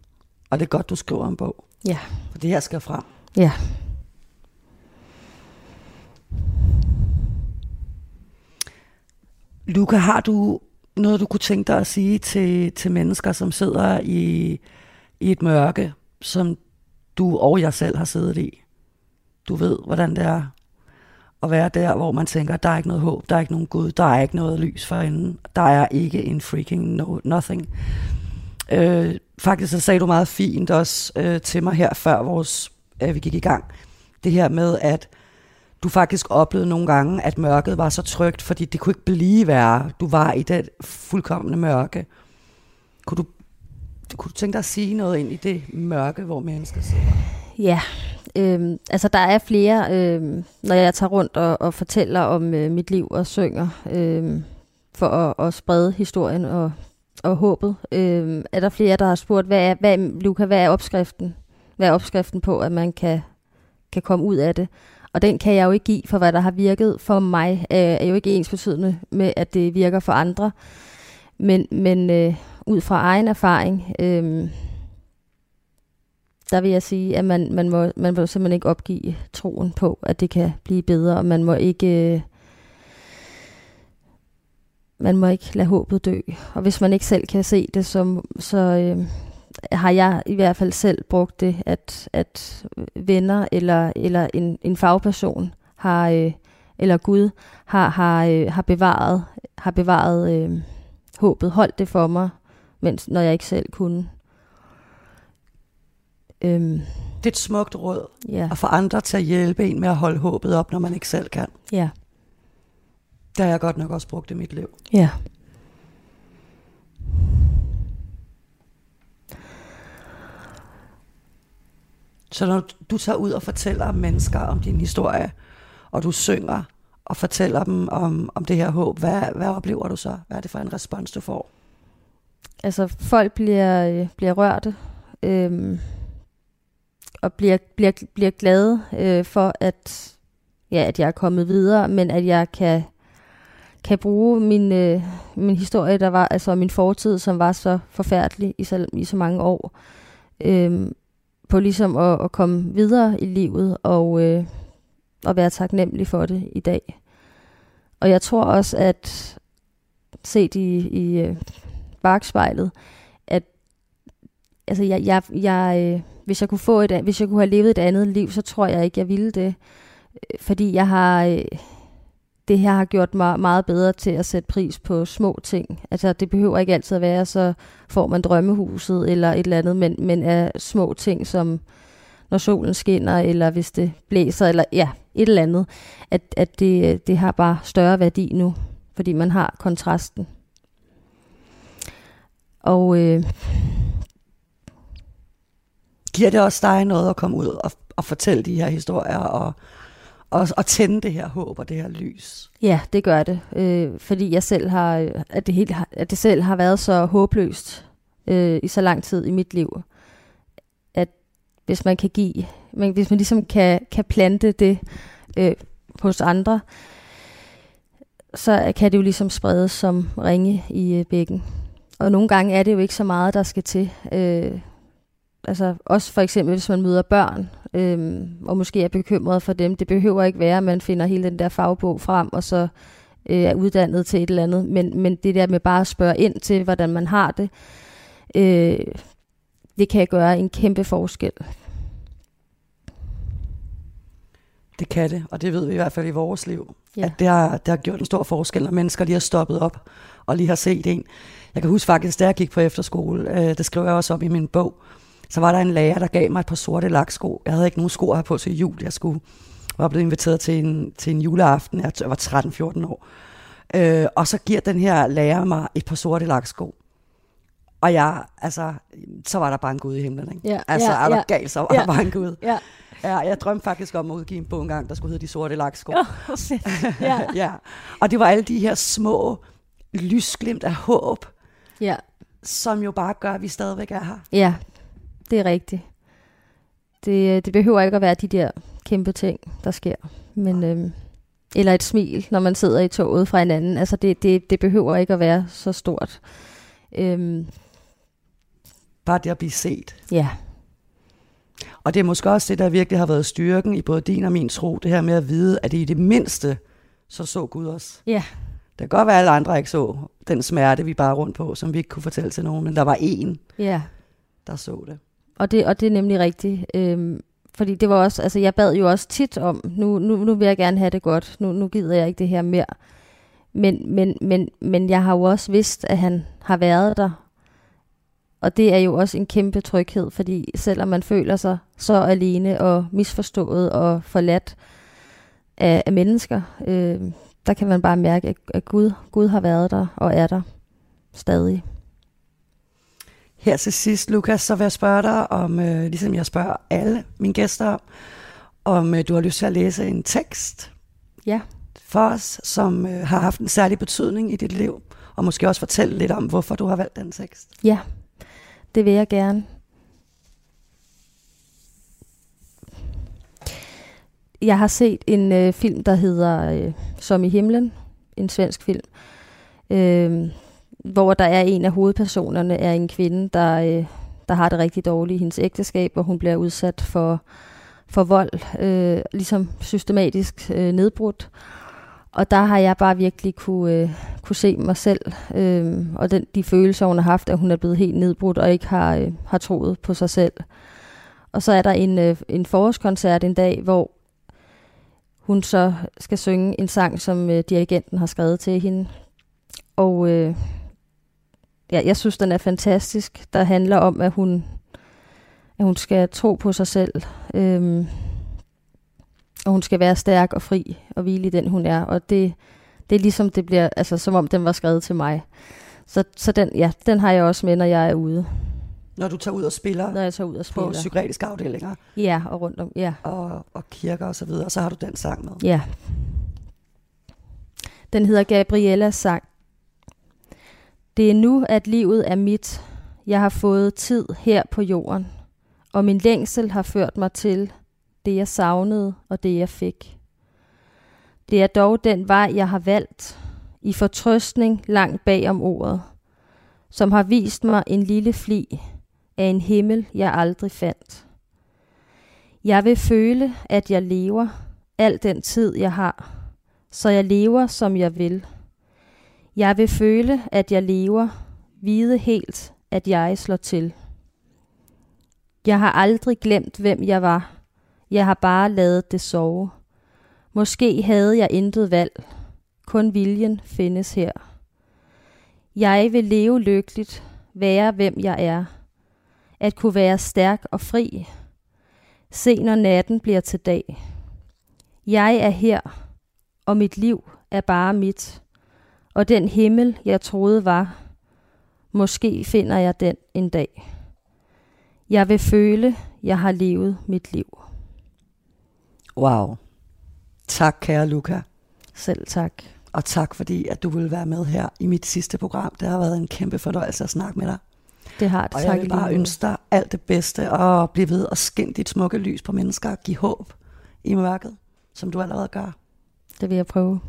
Og det er godt, du skriver en bog. Ja. For det her skal frem. Ja. Luca, har du noget, du kunne tænke dig at sige til, til mennesker, som sidder i, i et mørke, som du og jeg selv har siddet i? Du ved, hvordan det er at være der, hvor man tænker, der er ikke noget håb, der er ikke nogen Gud, der er ikke noget lys for enden, der er ikke en freaking no, nothing. Øh, faktisk så sagde du meget fint også øh, til mig her, før vores, øh, vi gik i gang, det her med, at du faktisk oplevede nogle gange, at mørket var så trygt, fordi det kunne ikke blive værre. Du var i det fuldkommende mørke. Kunne du, kunne du tænke dig at sige noget ind i det mørke, hvor mennesker sidder? Ja, øhm, altså der er flere, øhm, når jeg tager rundt og, og fortæller om øh, mit liv og synger, øhm, for at, at sprede historien og, og håbet, øhm, er der flere, der har spurgt, hvad er, hvad, Luca, hvad er opskriften? Hvad er opskriften på, at man kan, kan komme ud af det? Og den kan jeg jo ikke give, for hvad der har virket for mig, øh, er jo ikke ens betydende med, at det virker for andre. Men, men øh, ud fra egen erfaring, øh, der vil jeg sige, at man, man, må, man må simpelthen ikke opgive troen på, at det kan blive bedre, og man må ikke... Øh, man må ikke lade håbet dø. Og hvis man ikke selv kan se det, så, så øh, har jeg i hvert fald selv brugt det, at, at venner eller, eller en, en fagperson har, øh, eller Gud har, har, øh, har bevaret, har bevaret øh, håbet, holdt det for mig, mens, når jeg ikke selv kunne. Øhm, det er et smukt råd ja. at få andre til at hjælpe en med at holde håbet op, når man ikke selv kan. Ja. Det har jeg godt nok også brugt i mit liv. Ja. Så når du tager ud og fortæller mennesker om din historie, og du synger og fortæller dem om, om det her håb, hvad, hvad oplever du så? Hvad er det for en respons, du får? Altså, folk bliver, bliver rørte, øhm, og bliver, bliver, bliver glade øh, for, at, ja, at jeg er kommet videre, men at jeg kan, kan bruge min, øh, min historie, der var, altså min fortid, som var så forfærdelig i så, i så mange år, øh, på ligesom at, at komme videre i livet og, øh, og være taknemmelig for det i dag. Og jeg tror også, at set i, i øh, bagspejlet, at altså jeg, jeg, jeg, øh, hvis jeg kunne få et, hvis jeg kunne have levet et andet liv, så tror jeg ikke, jeg ville det. Øh, fordi jeg har, øh, det her har gjort mig meget bedre til at sætte pris på små ting. Altså det behøver ikke altid at være, så får man drømmehuset eller et eller andet, men, men af små ting som når solen skinner, eller hvis det blæser, eller ja, et eller andet, at, at det, det har bare større værdi nu, fordi man har kontrasten. Og øh, giver det også dig noget at komme ud og, og fortælle de her historier og, og, at tænde det her håb og det her lys? Ja, det gør det, øh, fordi jeg selv har, at det, helt, at det selv har været så håbløst øh, i så lang tid i mit liv, at hvis man kan give, men hvis man ligesom kan, kan plante det øh, hos andre, så kan det jo ligesom spredes som ringe i øh, bækken. Og nogle gange er det jo ikke så meget, der skal til. Øh, altså også for eksempel, hvis man møder børn, øh, og måske er bekymret for dem. Det behøver ikke være, at man finder hele den der fagbog frem, og så øh, er uddannet til et eller andet. Men, men det der med bare at spørge ind til, hvordan man har det, øh, det kan gøre en kæmpe forskel. Det kan det, og det ved vi i hvert fald i vores liv. Ja. At det har, det har gjort en stor forskel, når mennesker lige har stoppet op og lige har set en. Jeg kan huske faktisk, da jeg gik på efterskole, øh, det skriver jeg også op i min bog, så var der en lærer, der gav mig et par sorte laksko. Jeg havde ikke nogen sko her på til jul. Jeg skulle var blevet inviteret til en, til en juleaften. Jeg var 13-14 år. Øh, og så giver den her lærer mig et par sorte laksko. Og jeg, altså, så var der bare en Gud i himlen, ikke? Ja, altså, ja, er der ja. galt, så var Ja. der bare en Gud. Ja. Ja, jeg drømte faktisk om at udgive en bog engang, der skulle hedde De Sorte Laksko. Oh, ja. ja. Og det var alle de her små lysglimt af håb, ja. som jo bare gør, at vi stadigvæk er her. Ja, det er rigtigt. Det, det behøver ikke at være de der kæmpe ting, der sker. Men, øhm, eller et smil, når man sidder i toget fra en anden. Altså det, det, det behøver ikke at være så stort. Øhm, Bare det at blive set. ja, Og det er måske også det, der virkelig har været styrken i både din og min tro, det her med at vide, at det i det mindste, så så Gud os. ja, Det kan godt være, at alle andre ikke så den smerte, vi bare rundt på, som vi ikke kunne fortælle til nogen, men der var en, ja. der så det. Og det, og det er nemlig rigtigt. Øhm, fordi det var også, altså jeg bad jo også tit om, nu, nu, nu vil jeg gerne have det godt, nu, nu gider jeg ikke det her mere. Men, men, men, men jeg har jo også vidst, at han har været der. Og det er jo også en kæmpe tryghed, fordi selvom man føler sig så alene og misforstået og forladt af, af mennesker, øh, der kan man bare mærke, at, at Gud, Gud har været der og er der stadig. Her til sidst, Lukas, så vil jeg spørge dig om, øh, ligesom jeg spørger alle mine gæster om, om øh, du har lyst til at læse en tekst Ja. for os, som øh, har haft en særlig betydning i dit liv, og måske også fortælle lidt om, hvorfor du har valgt den tekst. Ja, det vil jeg gerne. Jeg har set en øh, film, der hedder øh, Som i himlen, en svensk film, øh, hvor der er en af hovedpersonerne er en kvinde, der, øh, der har det rigtig dårligt i hendes ægteskab, hvor hun bliver udsat for, for vold, øh, ligesom systematisk øh, nedbrudt. Og der har jeg bare virkelig kunne, øh, kunne se mig selv, øh, og den, de følelser, hun har haft, at hun er blevet helt nedbrudt og ikke har, øh, har troet på sig selv. Og så er der en, øh, en forårskoncert en dag, hvor hun så skal synge en sang, som øh, dirigenten har skrevet til hende. Og øh, ja, jeg synes, den er fantastisk. Der handler om, at hun, at hun skal tro på sig selv. Øh, og hun skal være stærk og fri og hvile i den, hun er. Og det, det er ligesom, det bliver, altså, som om den var skrevet til mig. Så, så den, ja, den har jeg også med, når jeg er ude. Når du tager ud og spiller? Når jeg tager ud og spiller. På psykiatriske afdelinger? Ja, og rundt om, ja. Og, og kirker og så videre, og så har du den sang med? Ja. Den hedder Gabriellas sang. Det er nu, at livet er mit. Jeg har fået tid her på jorden, og min længsel har ført mig til det, jeg savnede og det, jeg fik. Det er dog den vej, jeg har valgt, i fortrøstning langt bag om ordet, som har vist mig en lille fli af en himmel, jeg aldrig fandt. Jeg vil føle, at jeg lever al den tid, jeg har, så jeg lever, som jeg vil. Jeg vil føle, at jeg lever, vide helt, at jeg slår til. Jeg har aldrig glemt, hvem jeg var. Jeg har bare ladet det sove. Måske havde jeg intet valg. Kun viljen findes her. Jeg vil leve lykkeligt, være hvem jeg er. At kunne være stærk og fri. Se når natten bliver til dag. Jeg er her, og mit liv er bare mit. Og den himmel, jeg troede var, måske finder jeg den en dag. Jeg vil føle, jeg har levet mit liv. Wow. Tak, kære Luca. Selv tak. Og tak, fordi at du vil være med her i mit sidste program. Det har været en kæmpe fornøjelse at snakke med dig. Det har det. Og jeg vil bare ønske dig alt det bedste, og blive ved og skin dit smukke lys på mennesker, og give håb i mørket, som du allerede gør. Det vil jeg prøve.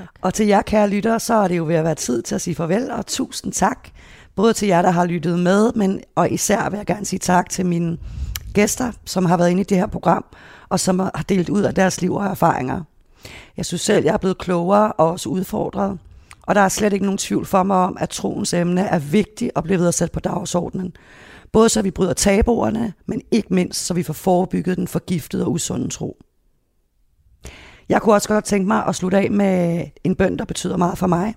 Tak. Og til jer, kære lyttere, så er det jo ved at være tid til at sige farvel, og tusind tak. Både til jer, der har lyttet med, men og især vil jeg gerne sige tak til mine gæster, som har været inde i det her program, og som har delt ud af deres liv og erfaringer. Jeg synes selv, jeg er blevet klogere og også udfordret. Og der er slet ikke nogen tvivl for mig om, at troens emne er vigtigt og bliver ved at sætte på dagsordenen. Både så vi bryder tabuerne, men ikke mindst så vi får forebygget den forgiftede og usunde tro. Jeg kunne også godt tænke mig at slutte af med en bøn, der betyder meget for mig.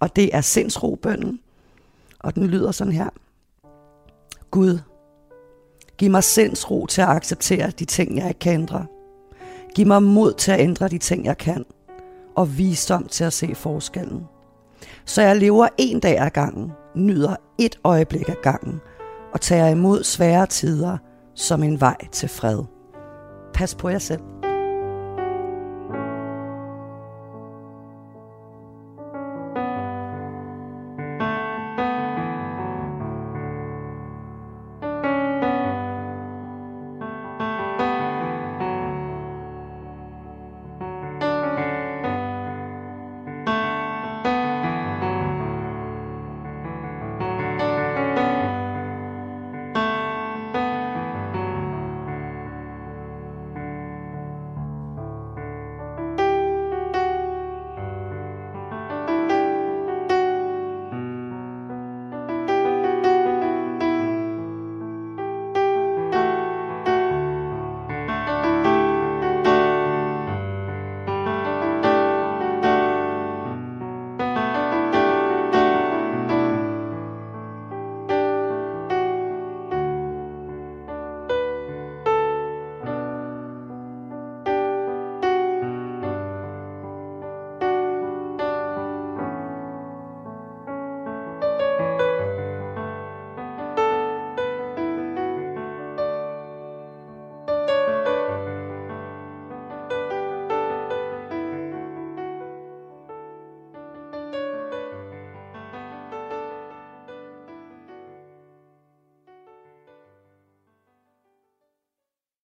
Og det er sindsrobønnen. Og den lyder sådan her. Gud, giv mig sindsro til at acceptere de ting, jeg ikke kan ændre. Giv mig mod til at ændre de ting, jeg kan. Og visdom til at se forskellen. Så jeg lever en dag ad gangen, nyder et øjeblik ad gangen og tager imod svære tider som en vej til fred. Pas på jer selv.